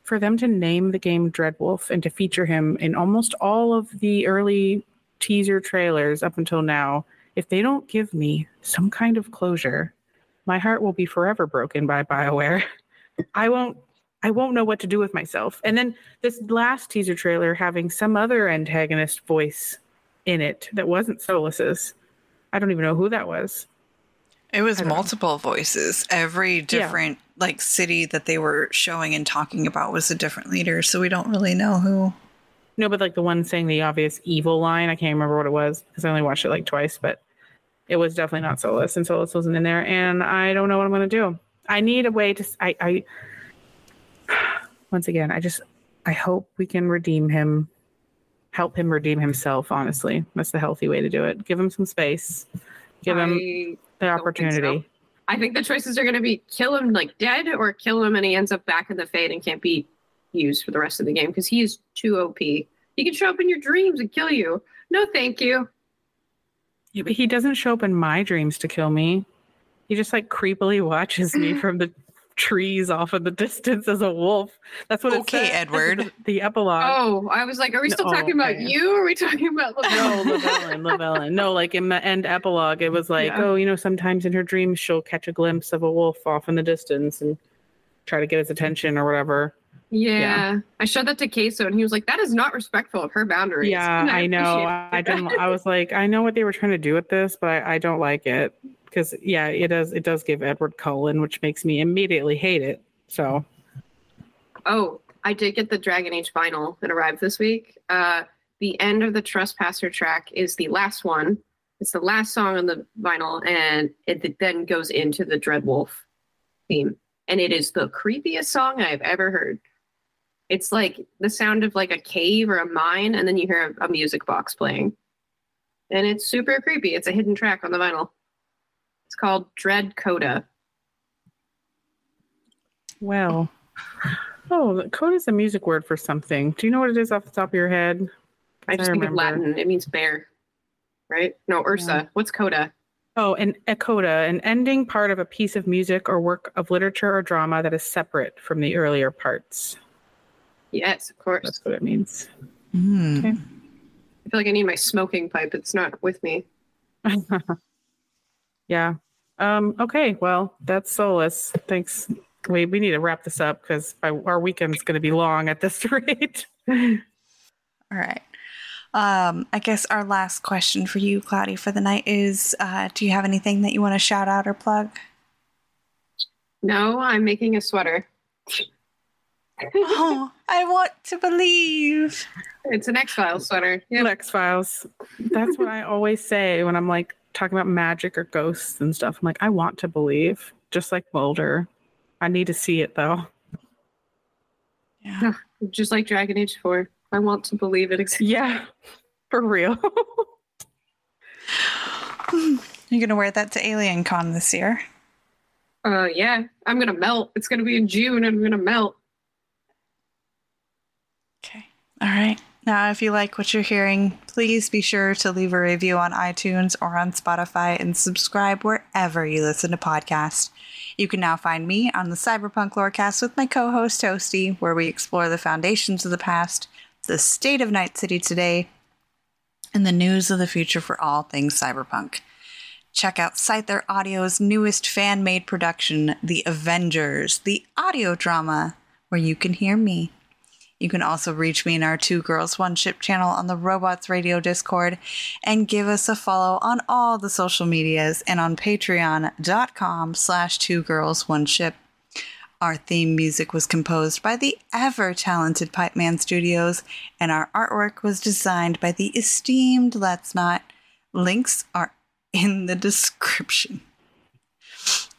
for them to name the game Dreadwolf and to feature him in almost all of the early teaser trailers up until now, if they don't give me some kind of closure, my heart will be forever broken by BioWare. I won't I won't know what to do with myself. And then this last teaser trailer having some other antagonist voice in it that wasn't Solas's. I don't even know who that was. It was I don't know. multiple voices. Every different like city that they were showing and talking about was a different leader, so we don't really know who. No, but like the one saying the obvious evil line, I can't remember what it was because I only watched it like twice, but it was definitely not Solas, and Solas wasn't in there, and I don't know what I'm gonna do. I need a way to. I. once again, I just I hope we can redeem him, help him redeem himself. Honestly, that's the healthy way to do it. Give him some space, give him I the don't think so. opportunity. I think the choices are going to be kill him like dead or kill him and he ends up back in the fade and can't be used for the rest of the game because he is too OP. He can show up in your dreams and kill you. No, thank you. Yeah, but he doesn't show up in my dreams to kill me. He just like creepily watches me from the trees off in the distance as a wolf. That's what it Okay, says. Edward. The epilogue. Oh, I was like, are we still No, talking about okay. you? Or are we talking about No, Lavelle? Lavellan, Lavellan. No, like in the end epilogue, it was like, Yeah. oh, you know, sometimes in her dreams she'll catch a glimpse of a wolf off in the distance and try to get his attention or whatever. Yeah. Yeah. I showed that to Queso and he was like, that is not respectful of her boundaries. Yeah, And I know. appreciate I didn't. I was like, I know what they were trying to do with this, but I, I don't like it because yeah, it does. It does give Edward Cullen, which makes me immediately hate it. So Oh, I did get the Dragon Age vinyl. It arrived this week. Uh, the end of the Trespasser track is the last one. It's the last song on the vinyl, and it then goes into the Dreadwolf theme. And it is the creepiest song I've ever heard. It's like the sound of like a cave or a mine, and then you hear a, a music box playing. And it's super creepy. It's a hidden track on the vinyl. It's called Dread Coda. well. Oh, coda is a music word for something. Do you know what it is off the top of your head? I just think of Latin. It means bear, right? No, Ursa. What's coda? Oh, an a coda, an ending part of a piece of music or work of literature or drama that is separate from the earlier parts. Yes, of course. That's what it means. Hmm. Okay. I feel like I need my smoking pipe. It's not with me. yeah. Um, okay. Well, that's Solas. Thanks. We we need to wrap this up because our weekend's going to be long at this rate. All right. Um, I guess our last question for you, Cloudy, for the night is uh, do you have anything that you want to shout out or plug? No, I'm making a sweater. oh, I want to believe. It's an X Files sweater. Yeah. X Files. That's what I always say when I'm like talking about magic or ghosts and stuff. I'm like, I want to believe, just like Mulder. I need to see it though. Yeah. Just like Dragon Age 4. I want to believe it exists. Yeah, for real. You're going to wear that to Alien Con this year? Uh, yeah. I'm going to melt. It's going to be in June. And I'm going to melt. Okay. All right. Now, if you like what you're hearing, please be sure to leave a review on iTunes or on Spotify and subscribe wherever you listen to podcasts. You can now find me on the Cyberpunk Lorecast with my co host Toasty, where we explore the foundations of the past, the state of Night City today, and the news of the future for all things cyberpunk. Check out Scyther Audio's newest fan made production, The Avengers, the audio drama, where you can hear me. You can also reach me in our Two Girls One Ship channel on the Robots Radio Discord and give us a follow on all the social medias and on patreon.com slash two girls one ship. Our theme music was composed by the ever talented Pipeman Studios, and our artwork was designed by the esteemed Let's Not. Links are in the description.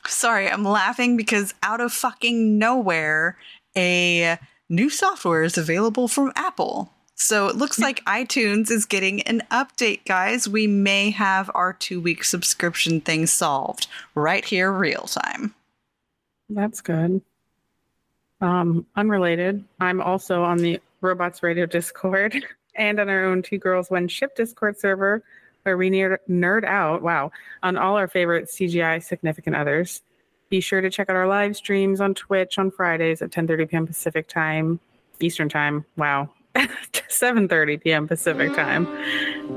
Sorry, I'm laughing because out of fucking nowhere, a new software is available from Apple. So it looks like iTunes is getting an update, guys. We may have our two week subscription thing solved right here, real time. That's good. Um, unrelated, I'm also on the Robots Radio Discord and on our own Two Girls One Ship Discord server where we nerd, nerd out, wow, on all our favorite CGI significant others. Be sure to check out our live streams on Twitch on Fridays at 10:30 p.m. Pacific time, Eastern time. Wow. 7:30 p.m. Pacific time.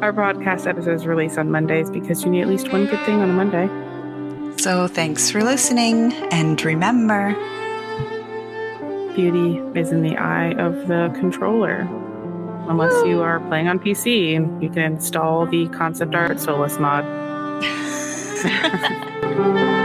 Our podcast episodes release on Mondays because you need at least one good thing on a Monday. So thanks for listening, and remember beauty is in the eye of the controller. Unless you are playing on PC, you can install the concept art Solas mod.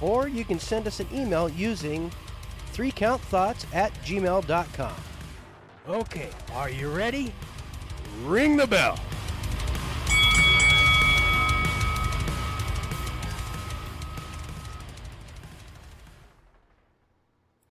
Or you can send us an email using 3countthoughts at gmail.com. Okay, are you ready? Ring the bell.